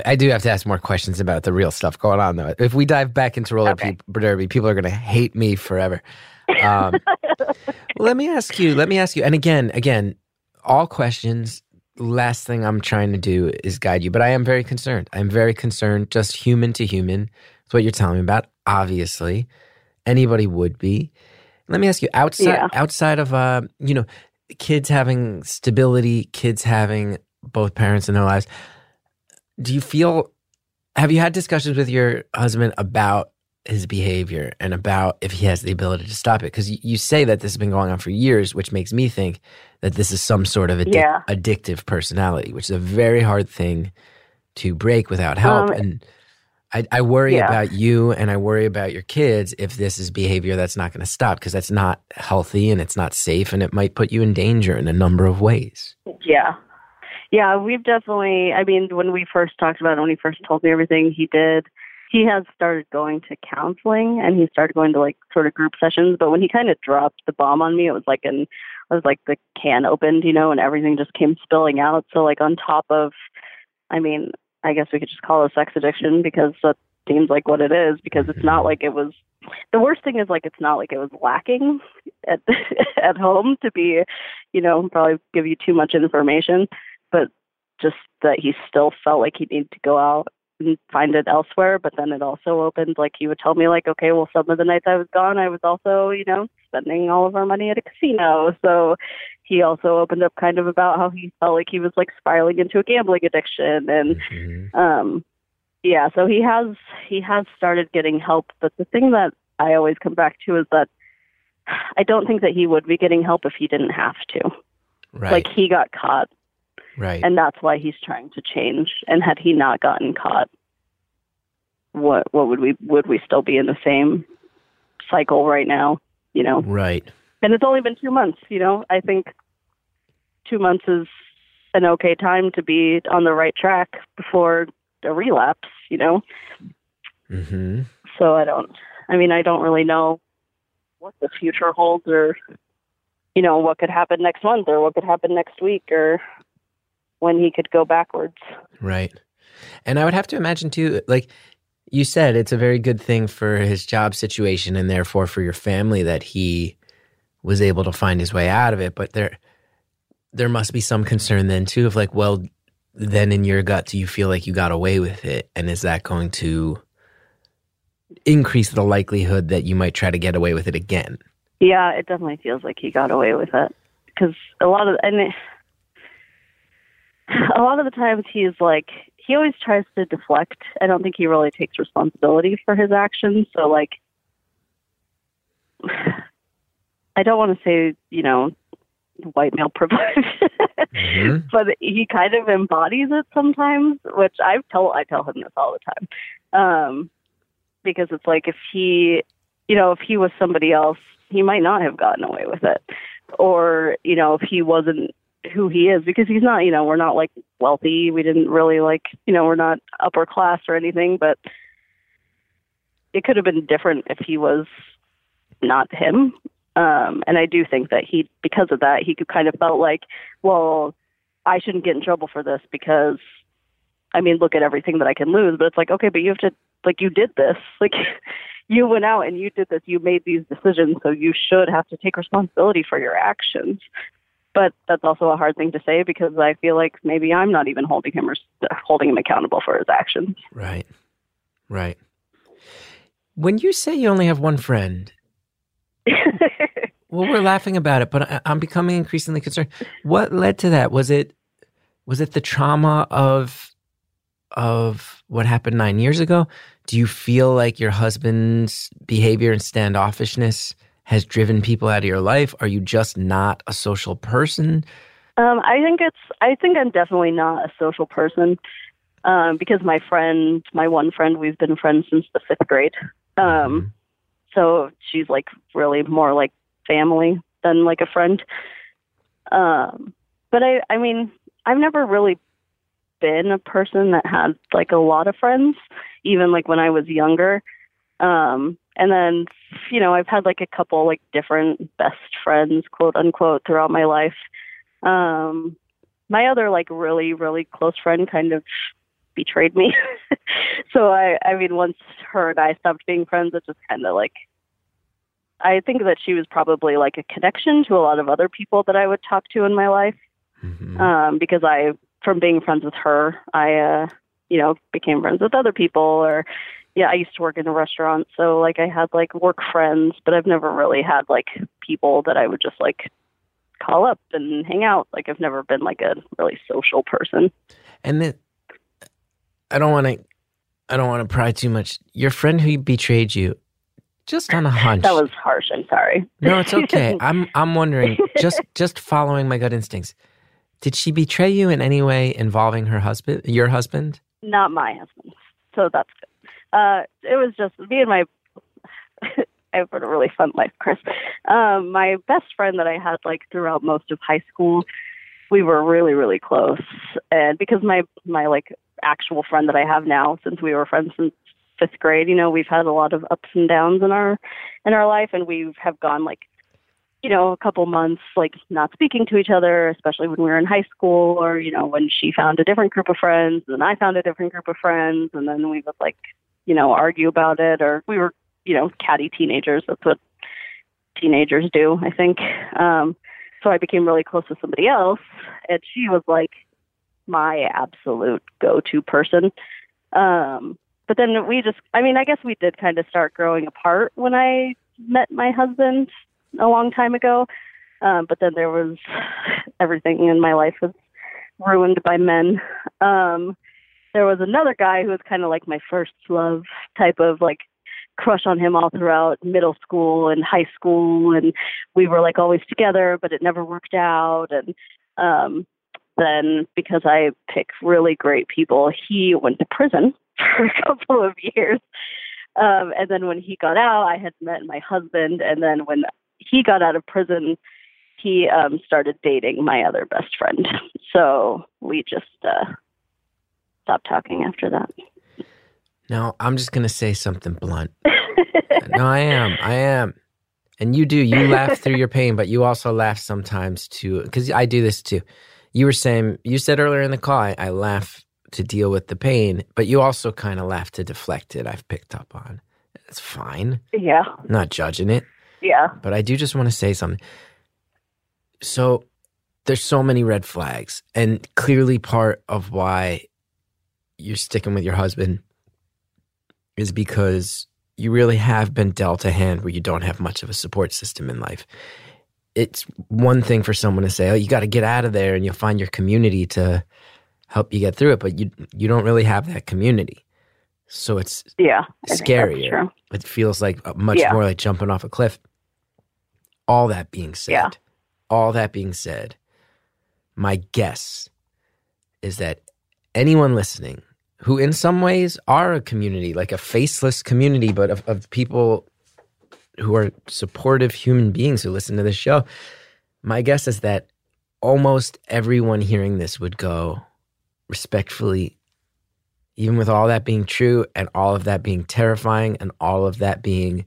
I do have to ask more questions about the real stuff going on, though. If we dive back into roller Okay. pe- derby, people are going to hate me forever. Um, let me ask you. Let me ask you. And again, again, all questions. Last thing I'm trying to do is guide you, but I am very concerned. I'm very concerned, just human to human. That's what you're telling me about. Obviously, anybody would be. Let me ask you outside Yeah. outside of uh, you know, kids having stability, kids having both parents in their lives. Do you feel have you had discussions with your husband about his behavior and about if he has the ability to stop it? Because you, you say that this has been going on for years, which makes me think that this is some sort of addic- Yeah. addictive personality, which is a very hard thing to break without help. Um, and I, I worry yeah. about you and I worry about your kids if this is behavior that's not going to stop because that's not healthy and it's not safe and it might put you in danger in a number of ways. Yeah. Yeah, we've definitely, I mean, when we first talked about it, when he first told me everything he did, he has started going to counseling and he started going to like sort of group sessions. But when he kind of dropped the bomb on me, it was like an, it was like the can opened, you know, and everything just came spilling out. So, like, on top of, I mean, I guess we could just call it sex addiction because that seems like what it is because it's not like it was the worst thing is like it's not like it was lacking at at home to be you know probably give you too much information but just that he still felt like he needed to go out find it elsewhere but then it also opened like he would tell me like okay well some of the nights i was gone i was also you know spending all of our money at a casino so he also opened up kind of about how he felt like he was like spiraling into a gambling addiction and Mhm. um yeah so he has he has started getting help but the thing that i always come back to is that i don't think that he would be getting help if he didn't have to Right. like he got caught right. and that's why he's trying to change. And had he not gotten caught what what would we would we still be in the same cycle right now you know? Right. and it's only been two months you know? I think two months is an okay time to be on the right track before a relapse you know? Hmm so i don't i mean i don't really know what the future holds or you know what could happen next month or what could happen next week or when he could go backwards Right. And I would have to imagine too, like you said, it's a very good thing for his job situation and therefore for your family that he was able to find his way out of it. But there, there must be some concern then too of like, well, then in your gut, do you feel like you got away with it? And is that going to increase the likelihood that you might try to get away with it again? yeah it definitely feels like he got away with it because a lot of and it, a lot of the times he's like he always tries to deflect. I don't think he really takes responsibility for his actions. So like, I don't want to say you know white male privilege, Mhm. but he kind of embodies it sometimes, which I tell I tell him this all the time, um, because it's like if he, you know, if he was somebody else, he might not have gotten away with it, or you know, if he wasn't who he is, because he's not, you know, we're not like wealthy, we didn't really like, you know, we're not upper class or anything, but it could have been different if he was not him um, and I do think that he, because of that, he could kind of felt like, well, I shouldn't get in trouble for this because, I mean, look at everything that I can lose. But it's like, okay, but you have to, like, you did this. Like, you went out and you did this. You made these decisions, so you should have to take responsibility for your actions. But that's also a hard thing to say because I feel like maybe I'm not even holding him or holding him accountable for his actions. Right. Right. When you say you only have one friend, well, we're laughing about it, but I, I'm becoming increasingly concerned. What led to that? Was it was it the trauma of of what happened nine years ago? Do you feel like your husband's behavior and standoffishness has driven people out of your life? Are you just not a social person? Um, I think it's. I think I'm definitely not a social person um, because my friend, my one friend, we've been friends since the fifth grade. Um, so she's like really more like family than like a friend. Um, but I, I mean, I've never really been a person that had like a lot of friends, even like when I was younger. Um, and then, you know, I've had like a couple like different best friends, quote unquote, throughout my life. Um, my other like really, really close friend kind of betrayed me. so I, I mean, once her and I stopped being friends, it just kind of like, I think that she was probably like a connection to a lot of other people that I would talk to in my life. Mhm. Um, because I, from being friends with her, I, uh, you know, became friends with other people or, yeah, I used to work in a restaurant. So like I had like work friends, but I've never really had like people that I would just like call up and hang out. Like I've never been like a really social person. And then I don't want to I don't want to pry too much. Your friend who betrayed you, just on a hunch. That was harsh. I'm sorry. no, it's okay. I'm I'm wondering just just following my gut instincts. Did she betray you in any way involving her husband, your husband? Not my husband. So that's good. Uh, it was just me and my. I've had a really fun life, Chris. Um, my best friend that I had like throughout most of high school, we were really, really close. And because my my like actual friend that I have now, since we were friends since fifth grade, you know, we've had a lot of ups and downs in our in our life, and we have gone like you know, a couple months like not speaking to each other, especially when we were in high school, or you know, when she found a different group of friends, and I found a different group of friends, and then we would like, you know, argue about it, or we were, you know, catty teenagers. That's what teenagers do, I think. Um, so I became really close with somebody else, and she was like my absolute go-to person. Um, but then we just, I mean, I guess we did kind of start growing apart when I met my husband a long time ago. Um, but then there was everything in my life was ruined by men. Um, there was another guy who was kind of like my first love type of like crush on him all throughout middle school and high school and we were like always together but it never worked out and um then because I pick really great people he went to prison for a couple of years um and then when he got out I had met my husband and then when he got out of prison, he um, started dating my other best friend. So we just uh, stopped talking after that. No, I'm just gonna say something blunt. no, I am. I am. And you do. You laugh through your pain, but you also laugh sometimes too. Because I do this too. You were saying, you said earlier in the call, I, I laugh to deal with the pain, but you also kind of laugh to deflect it. I've picked up on. It's fine. yeah, I'm not judging it. yeah. but I do just want to say something. So there's so many red flags, and clearly part of why you're sticking with your husband is because you really have been dealt a hand where you don't have much of a support system in life. it's one thing for someone to say, "Oh, you got to get out of there," and you'll find your community to help you get through it. But you you don't really have that community, so it's Yeah. I think that's scarier. It feels like uh, much Yeah. more like jumping off a cliff. All that being said, Yeah. all that being said, my guess is that anyone listening who, in some ways, are a community, like a faceless community, but of, of people who are supportive human beings who listen to this show, my guess is that almost everyone hearing this would go respectfully even with all that being true and all of that being terrifying and all of that being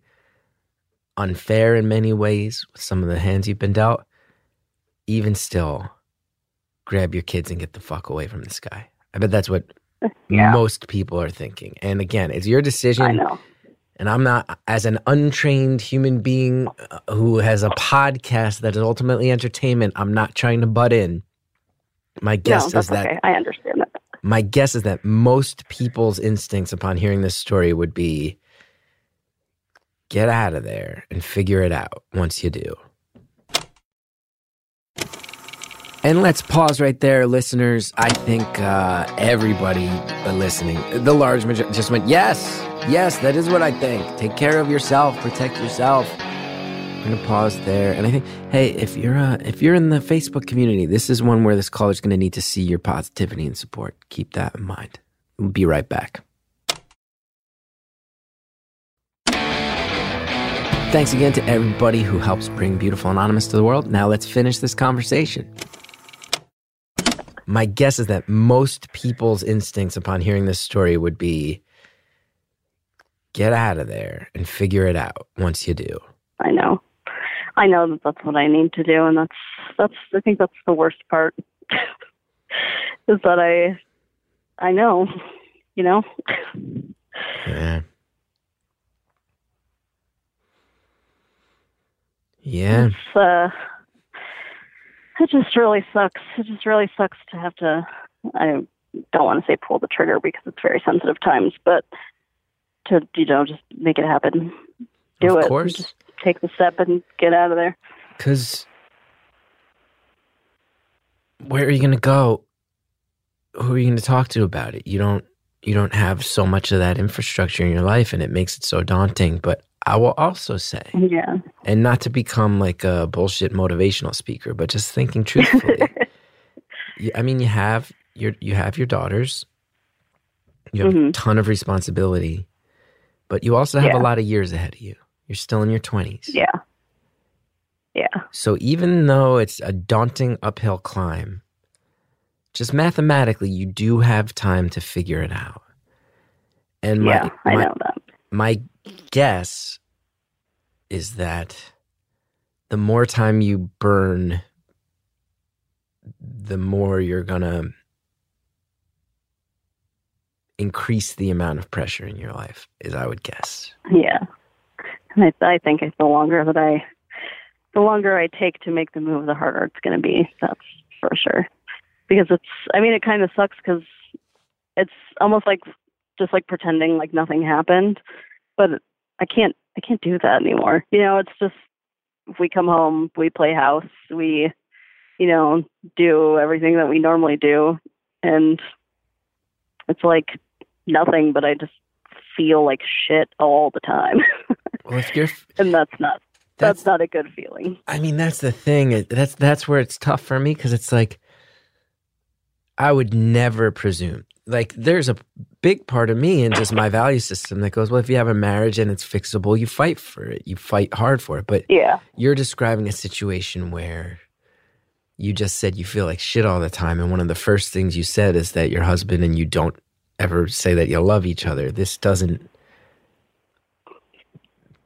unfair in many ways with some of the hands you've been dealt, even still, grab your kids and get the fuck away from this guy. I bet that's what Yeah. most people are thinking. And again, it's your I decision. know. And I'm not, as an untrained human being uh, who has a podcast that is ultimately entertainment, I'm not trying to butt in. My guess no, is that okay. I understand that. my guess is that most people's instincts upon hearing this story would be get out of there and figure it out once you do. And let's pause right there, listeners. I think uh, everybody listening, the large majority, just went, yes, yes, that is what I think. Take care of yourself, protect yourself. I'm gonna pause there, and I think, hey, if you're uh, if you're in the Facebook community, this is one where this caller is gonna need to see your positivity and support. Keep that in mind. We'll be right back. Thanks again to everybody who helps bring Beautiful Anonymous to the world. Now let's finish this conversation. My guess is that most people's instincts upon hearing this story would be get out of there and figure it out once you do. I know. I know that that's what I need to do, and that's that's. I think that's the worst part. is that I, I know, you know. Yeah. Yeah. It's, uh, it just really sucks. It just really sucks to have to. I don't want to say pull the trigger because it's very sensitive times, but to you know just make it happen, do Of it, course. just take the step and get out of there. Because where are you going to go? Who are you going to talk to about it? You don't. You don't have so much of that infrastructure in your life, and it makes it so daunting. But I will also say, Yeah, and not to become like a bullshit motivational speaker, but just thinking truthfully. I mean, you have your you have your daughters. You have a Mhm. ton of responsibility, but you also have a lot of years ahead of you. You're still in your twenties. yeah, yeah. So even though it's a daunting uphill climb, just mathematically, you do have time to figure it out. And my, yeah, I my, know that. my guess is that the more time you burn, the more you're going to increase the amount of pressure in your life, is I would guess. Yeah, and I, I think the longer that I, the longer I take to make the move, the harder it's going to be. That's for sure. Because it's, I mean, it kind of sucks because it's almost like just like pretending like nothing happened, but I can't, I can't do that anymore. You know, it's just we come home, we play house, we, you know, do everything that we normally do, and it's like nothing. But I just feel like shit all the time. Well, and that's not that's, that's not a good feeling. I mean, that's the thing. That's that's where it's tough for me because it's like I would never presume. Like, there's a big part of me and just my value system that goes, well, if you have a marriage and it's fixable, you fight for it. You fight hard for it. But Yeah, you're describing a situation where you just said you feel like shit all the time, and one of the first things you said is that your husband and you don't ever say that you love each other. This doesn't.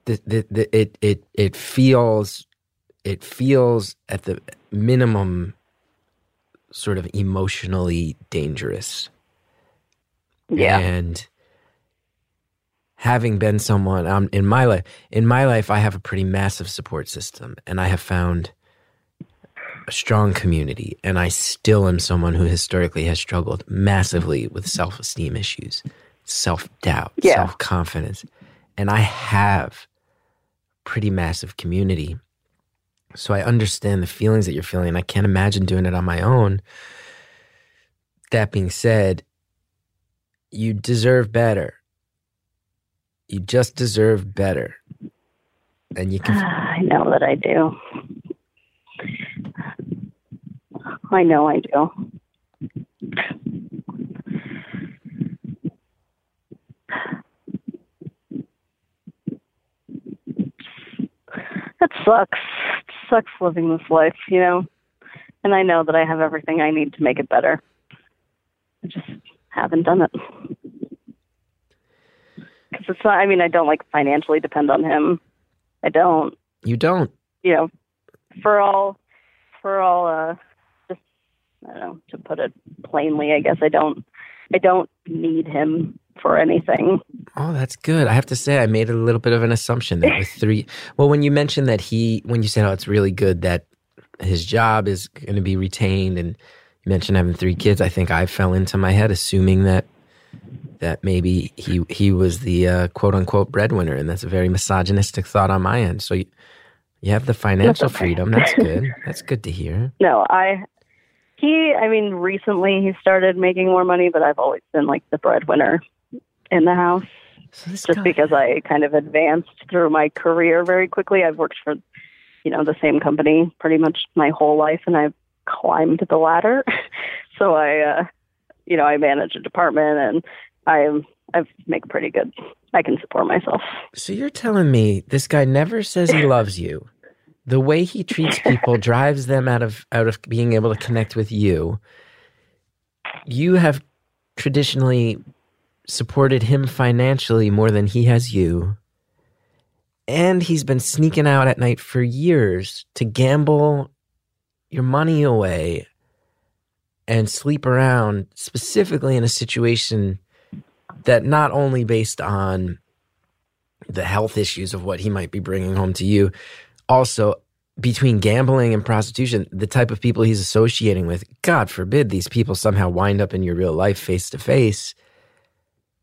The, the, the, it it it feels it feels at the minimum sort of emotionally dangerous yeah, and having been someone um, in my life, in my life, I have a pretty massive support system, and I have found a strong community. And I still am someone who historically has struggled massively with self-esteem issues, self-doubt, Yeah. self-confidence, and I have pretty massive community. So I understand the feelings that you're feeling. and I can't imagine doing it on my own. That being said, you deserve better. You just deserve better. And you can I know that I do. I know I do. That sucks. It sucks living this life, you know? And I know that I have everything I need to make it better. I just haven't done it. Because it's not, I mean, I don't like financially depend on him. I don't you don't. you know, for all, for all, uh, just, I don't know, to put it plainly, I guess I don't, I don't need him for anything. Oh, that's good. I have to say, I made a little bit of an assumption that with three. Well, when you mentioned that he, when you said, "Oh, it's really good that his job is going to be retained," and you mentioned having three kids, I think I fell into my head assuming that that maybe he he was the uh, quote unquote breadwinner, and that's a very misogynistic thought on my end. So you, you have the financial okay. freedom. That's good. That's good to hear. No, I, he, I mean, recently he started making more money, but I've always been like the breadwinner in the house So just guy- because I kind of advanced through my career very quickly. I've worked for, you know, the same company pretty much my whole life, and I've climbed the ladder. so I, uh, you know, I manage a department, and I I make pretty good. I can support myself. So you're telling me this guy never says he loves you. The way he treats people drives them out of out of being able to connect with you. You have traditionally supported him financially more than he has you. And he's been sneaking out at night for years to gamble your money away and sleep around specifically in a situation that not only based on the health issues of what he might be bringing home to you, also between gambling and prostitution, the type of people he's associating with, God forbid these people somehow wind up in your real life face to face.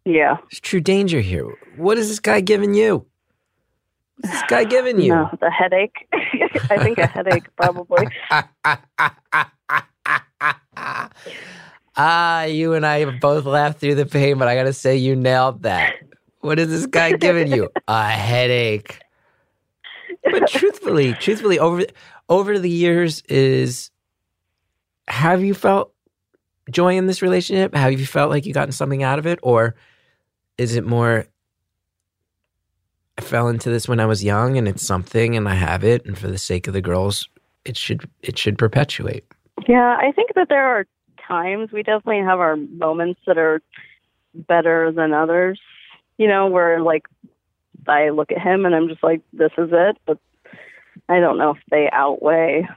Yeah. There's true danger here. What is this guy giving you? What's this guy giving you? No, the headache. I think a headache probably. ah, you and I have both laughed through the pain, but I gotta say, you nailed that. What is this guy giving you? A headache. But truthfully, truthfully, over over the years, is have you felt joy in this relationship? Have you felt like you gotten something out of it, or is it more? I fell into this when I was young, and it's something, and I have it, and for the sake of the girls, it should it should perpetuate. Yeah, I think that there are times we definitely have our moments that are better than others. You know, where like I look at him and I'm just like, this is it. But I don't know if they outweigh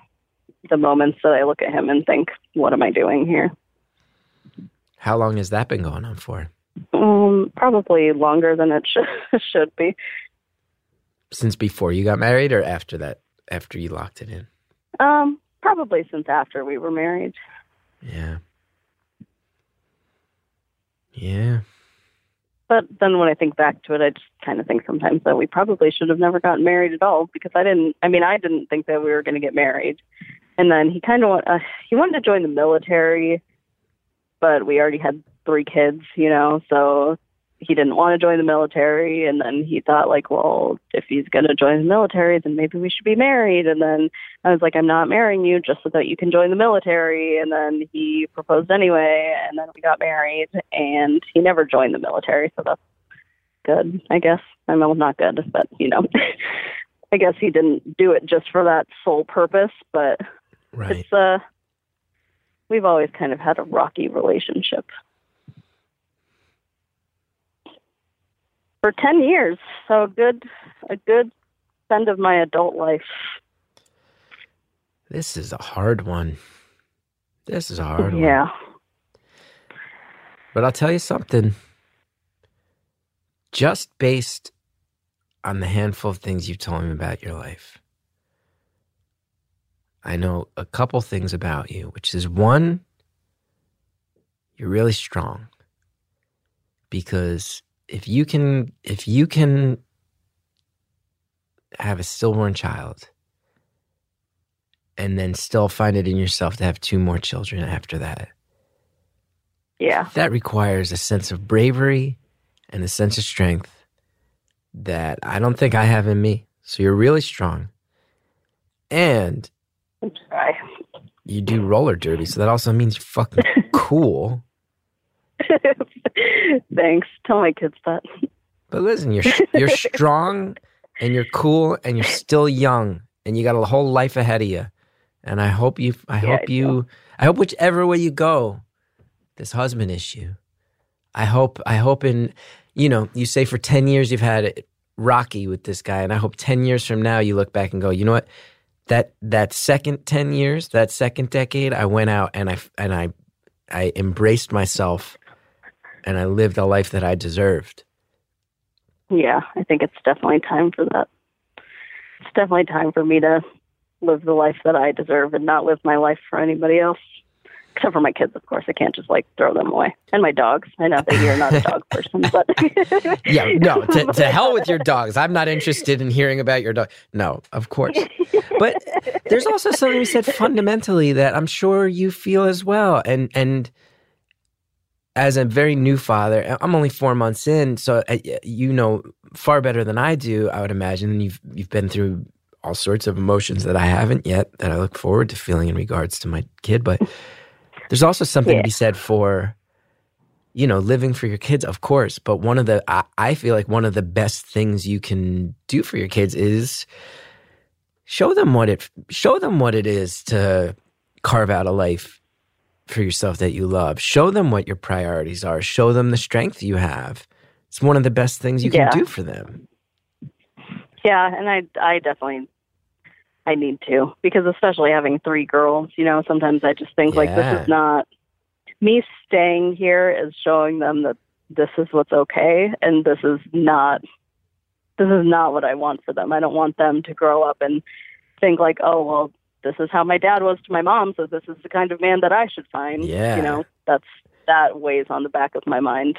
the moments that I look at him and think, what am I doing here? How long has that been going on for? Um, probably longer than it should should be. Since before you got married, or after that? After you locked it in? Um, probably since after we were married. Yeah. Yeah. But then when I think back to it, I just kind of think sometimes that we probably should have never gotten married at all because I didn't. I mean, I didn't think that we were going to get married. And then he kind of want, uh, he wanted to join the military, but we already had three kids, you know, so he didn't want to join the military. And then he thought like, well, if he's going to join the military, then maybe we should be married. And then I was like, I'm not marrying you just so that you can join the military. And then he proposed anyway, and then we got married, and he never joined the military, so that's good, I guess. I mean, not good, but you know, I guess he didn't do it just for that sole purpose. But Right. it's uh, we've always kind of had a rocky relationship for ten years, so a good, a good spend of my adult life. This is a hard one. This is a hard one. Yeah. But I'll tell you something. Just based on the handful of things you've told me about your life, I know a couple things about you, which is one, you're really strong. Because if you can if you can have a stillborn child and then still find it in yourself to have two more children after that. Yeah. That requires a sense of bravery and a sense of strength that I don't think I have in me. So you're really strong. And you do roller derby, so that also means you're fucking cool. Thanks. Tell my kids that. But listen, you're you're strong and you're cool and you're still young and you got a whole life ahead of you. And I hope you I Yeah, hope I you I hope whichever way you go, this husband issue. I hope I hope in you know, you say for 10 years you've had it rocky with this guy and I hope 10 years from now you look back and go, "You know what? That that second 10 years, that second decade, I went out and I and I I embraced myself and I lived a life that I deserved." Yeah, I think it's definitely time for that. It's definitely time for me to live the life that I deserve and not live my life for anybody else. Except for my kids, of course. I can't just like throw them away. And my dogs. I know that you're not a dog person, but Yeah, no, to, to hell with your dogs. I'm not interested in hearing about your dog. No, of course. But there's also something we said fundamentally that I'm sure you feel as well. And and as a very new father, I'm only four months in, so uh, you know far better than I do. I would imagine and you've you've been through all sorts of emotions that I haven't yet that I look forward to feeling in regards to my kid. But there's also something Yeah. to be said for you know, living for your kids, of course. But one of the, I, I feel like one of the best things you can do for your kids is show them what it, show them what it is to carve out a life for yourself that you love. Show them what your priorities are. Show them the strength you have. It's one of the best things you Yeah. can do for them. yeah, and I I definitely I need to because especially having three girls, you know, sometimes I just think like this is not me staying here is showing them that this is what's okay and this is not this is not what I want for them. I don't want them to grow up and think like, oh well, this is how my dad was to my mom, so this is the kind of man that I should find. Yeah. You know, that's that weighs on the back of my mind,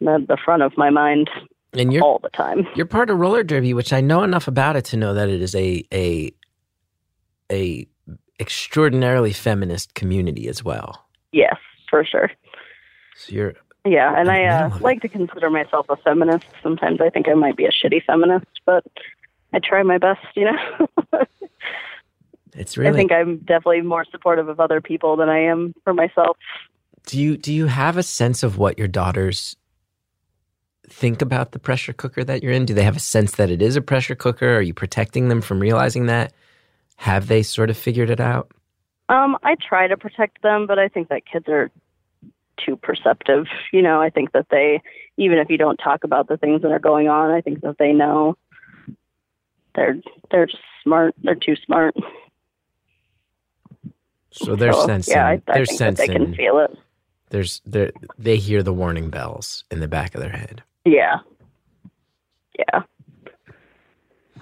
the, the front of my mind And you're all the time. You're part of roller derby, which I know enough about it to know that it is a a a extraordinarily feminist community as well. Yes, for sure. So you're Yeah, and In I uh, like to consider myself a feminist. Sometimes I think I might be a shitty feminist, but I try my best, you know. it's I think I'm definitely more supportive of other people than I am for myself. do you do you have a sense of what your daughters think about the pressure cooker that you're in? Do they have a sense that it is a pressure cooker? Are you protecting them from realizing that? Have they sort of figured it out? Um, I try to protect them, but I think that kids are too perceptive. You know, I think that they, even if you don't talk about the things that are going on, I think that they know. They're they're just smart. They're too smart. So they're So, oh, sensing. Yeah, I, I they're think that they can feel it. There's they they hear the warning bells in the back of their head. Yeah. Yeah.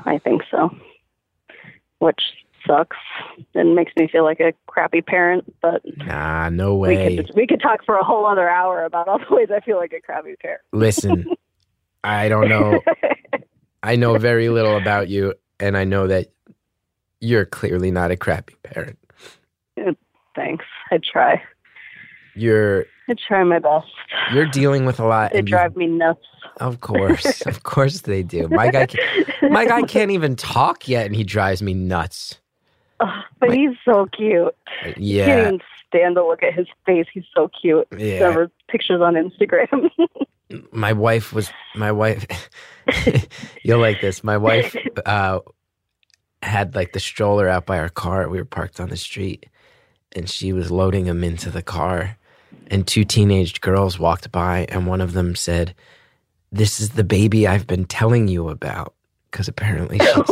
I think so. Which sucks and makes me feel like a crappy parent, but Nah, no we way. could we could talk for a whole other hour about all the ways I feel like a crappy parent. Listen, I don't know. I know very little about you, and I know that you're clearly not a crappy parent. Thanks. I try. You're I try my best. you're dealing with a lot. They drive me nuts. of course, of course they do. My guy, can, my guy can't even talk yet, and he drives me nuts. Ugh, but My- he's so cute. Yeah. Can't even stand to look at his face. He's so cute. yeah. There were pictures on Instagram. my wife was my wife you'll like this my wife uh had like the stroller out by our car we were parked on the street and she was loading him into the car and two teenage girls walked by and one of them said this is the baby i've been telling you about because apparently she,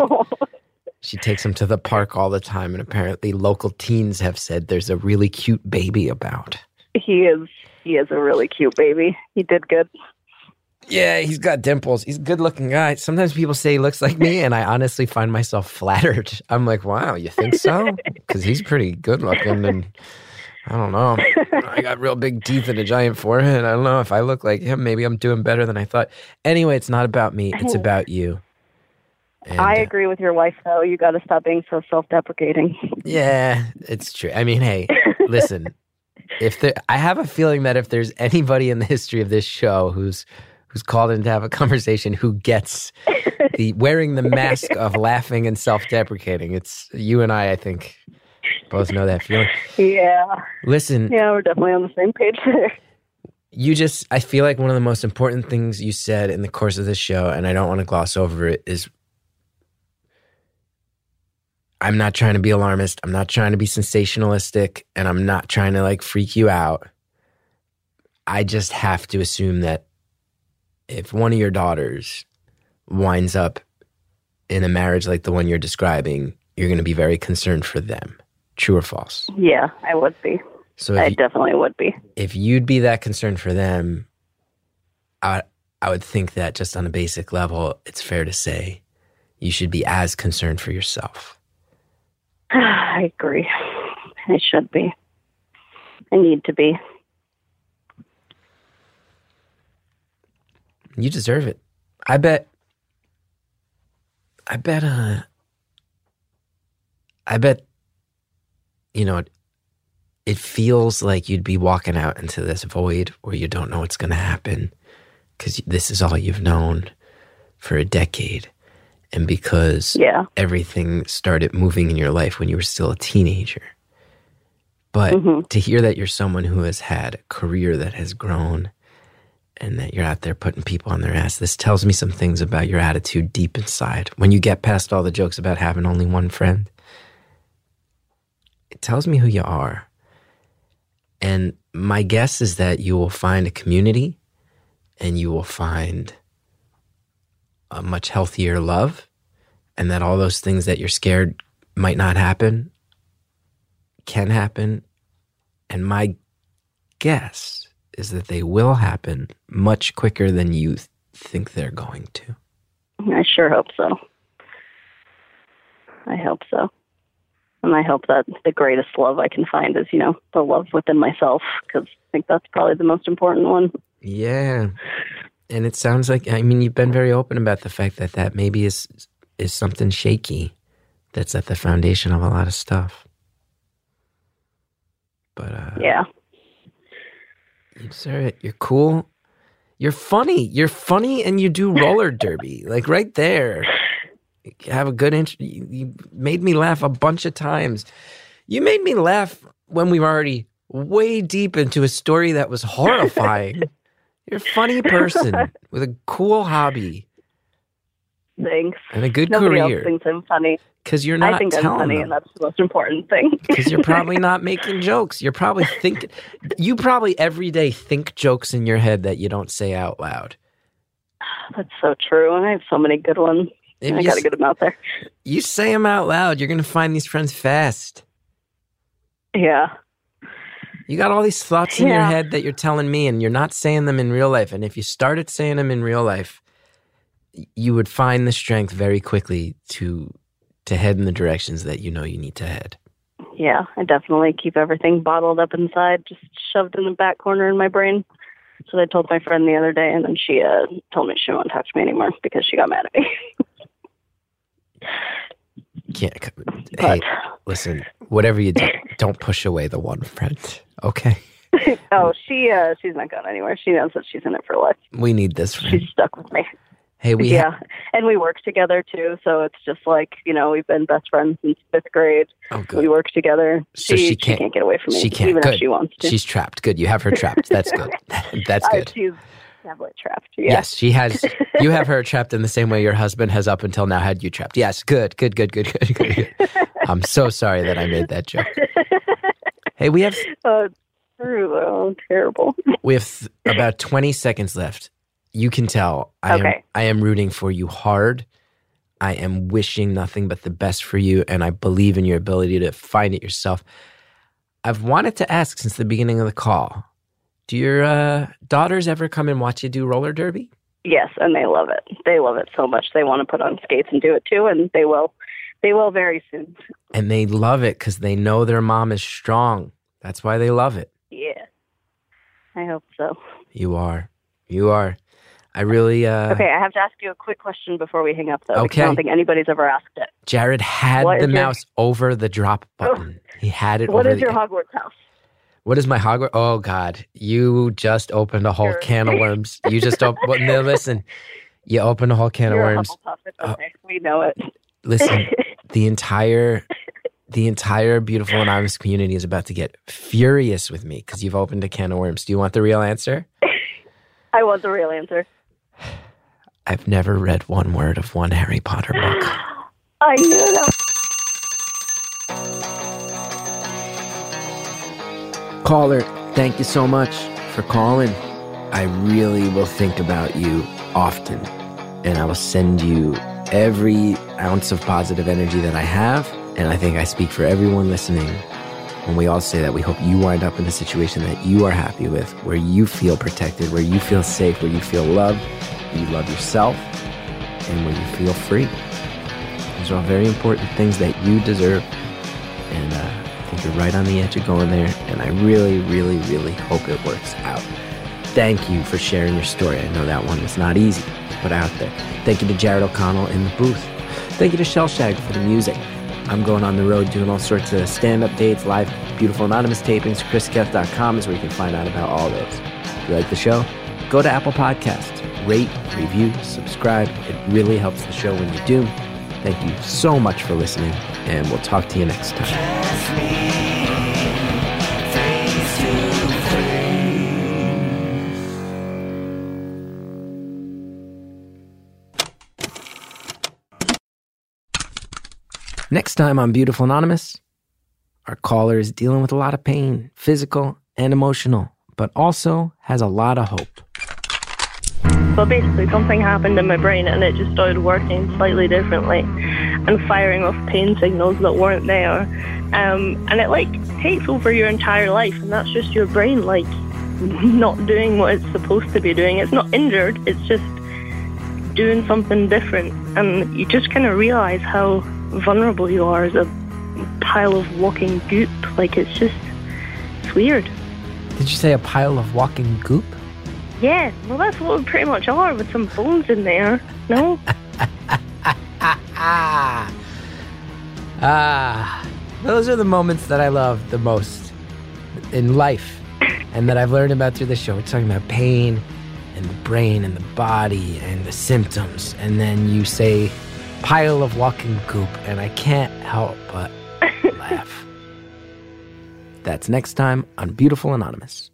she takes him to the park all the time and apparently local teens have said there's a really cute baby about he is he is a really cute baby. He did good. Yeah, he's got dimples. He's a good looking guy. Sometimes people say he looks like me, and I honestly find myself flattered. I'm like, wow, you think so? Because he's pretty good looking, and I don't know. I got real big teeth and a giant forehead. I don't know if I look like him. Maybe I'm doing better than I thought. Anyway, it's not about me, it's about you. And, I uh, agree with your wife, though. You got to stop being so self-deprecating. Yeah, it's true. I mean, hey, listen. If there, I have a feeling that if there's anybody in the history of this show who's who's called in to have a conversation who gets the wearing the mask of laughing and self-deprecating, it's you and I. I think both know that feeling. yeah, Listen, yeah, we're definitely on the same page there. you just I feel like one of the most important things you said in the course of this show, and I don't want to gloss over it, is I'm not trying to be alarmist. I'm not trying to be sensationalistic, and I'm not trying to like freak you out. I just have to assume that if one of your daughters winds up in a marriage like the one you're describing, you're going to be very concerned for them. True or false? Yeah, I would be. So I you, definitely would be. if you'd be that concerned for them, I I would think that just on a basic level, it's fair to say you should be as concerned for yourself. I agree. I should be. I need to be. You deserve it. I bet. I bet. Uh. I bet. You know, it, it feels like you'd be walking out into this void where you don't know what's going to happen because this is all you've known for a decade, and because Yeah. everything started moving in your life when you were still a teenager. But Mhm. to hear that you're someone who has had a career that has grown and that you're out there putting people on their ass, this tells me some things about your attitude deep inside. When you get past all the jokes about having only one friend, it tells me who you are. And my guess is that you will find a community and you will find a much healthier love and that all those things that you're scared might not happen can happen. And my guess is that they will happen much quicker than you th- think they're going to. I sure hope so. I hope so. And I hope that the greatest love I can find is, you know, the love within myself, because I think that's probably the most important one. Yeah. And it sounds like I mean you've been very open about the fact that that maybe is is something shaky that's at the foundation of a lot of stuff. But uh Yeah. You deserve it. You're cool. You're funny. You're funny, and you do roller derby. Like right there. You have a good int- you, you made me laugh a bunch of times. You made me laugh when we were already way deep into a story that was horrifying. You're a funny person with a cool hobby Thanks. and a good Nobody else career. thinks I'm funny. Because you're not I think I'm funny, them. and that's the most important thing. because you're probably not making jokes. You're probably thinking. You probably every day think jokes in your head that you don't say out loud. that's so true, and I have so many good ones. If I you, got to get them out there. you say them out loud, you're gonna find these friends fast. Yeah. You got all these thoughts in your head that you're telling me, and you're not saying them in real life. And if you started saying them in real life, you would find the strength very quickly to to head in the directions that you know you need to head. Yeah, I definitely keep everything bottled up inside, just shoved in the back corner in my brain. So I told my friend the other day, and then she uh, told me she won't talk to me anymore because she got mad at me. Can't. but Hey, listen. Whatever you do, don't push away the one friend. Okay. oh, she uh, she's not going anywhere. She knows that she's in it for life. We need this friend. She's stuck with me. Hey, we yeah, and we work together too. So it's just like you know we've been best friends since fifth grade. Oh, We work together. So she, she can't- get away from me, she can't. even Good. if she wants to. She's trapped. Good. You have her trapped. That's good. That's Uh, good. she's definitely trapped. Yeah. Yes, she has. You have her trapped in the same way your husband has up until now had you trapped. Yes, good, good, good, good, good, good. good. I'm so sorry that I made that joke. Hey, we have it's true though. Terrible. we have th- about 20 seconds left. You can tell I am Okay. I am rooting for you hard. I am wishing nothing but the best for you, and I believe in your ability to find it yourself. I've wanted to ask since the beginning of the call. Do your uh, daughters ever come and watch you do roller derby? Yes, and they love it. They love it so much. They want to put on skates and do it too, and they will. They will very soon. And they love it because they know their mom is strong. That's why they love it. Yeah. I hope so. You are. You are. I really. Uh, Okay, I have to ask you a quick question before we hang up, though. Okay. I don't think anybody's ever asked it. Jared had What the is your- mouse over the drop button. He had it What is your Hogwarts house? What is my Hogwarts? Oh God, you just opened a whole You're- can of worms. You just opened. well, no, listen, you opened a whole can You're of worms. Oh. okay. We know it. Listen, the entire, the entire beautiful anonymous community is about to get furious with me because you've opened a can of worms. Do you want the real answer? I want the real answer. I've never read one word of one Harry Potter book. I knew that. Caller, thank you so much for calling. I really will think about you often, and I will send you every ounce of positive energy that I have. And I think I speak for everyone listening when we all say that we hope you wind up in a situation that you are happy with, where you feel protected, where you feel safe, where you feel loved, you love yourself, and where you feel free. Those are all very important things that you deserve. And uh, I think you're right on the edge of going there. And I really, really, really hope it works out. Thank you for sharing your story. I know that one was not easy put out there. Thank you to Jared O'Connell in the booth. Thank you to Shellshag for the music. I'm going on the road doing all sorts of stand up dates, live beautiful anonymous tapings. ChrisGethard.com is where you can find out about all those. If you like the show, go to Apple Podcasts, rate, review, subscribe. It really helps the show when you do. Thank you so much for listening, and we'll talk to you next time. Next time on Beautiful Anonymous, our caller is dealing with a lot of pain, physical and emotional, but also has a lot of hope. But basically, something happened in my brain and it just started working slightly differently and firing off pain signals that weren't there. Um, and it like takes over your entire life, and that's just your brain like not doing what it's supposed to be doing. It's not injured, it's just doing something different. And you just kind of realize how vulnerable you are as a pile of walking goop. Like, it's just, it's weird. Did you say a pile of walking goop? Yeah, well, that's what we pretty much are with some bones in there. No? Ah, ah, those are the moments that I love the most in life and that I've learned about through the show. We're talking about pain and the brain and the body and the symptoms. And then you say pile of walking goop, and I can't help but laugh. That's next time on Beautiful Anonymous.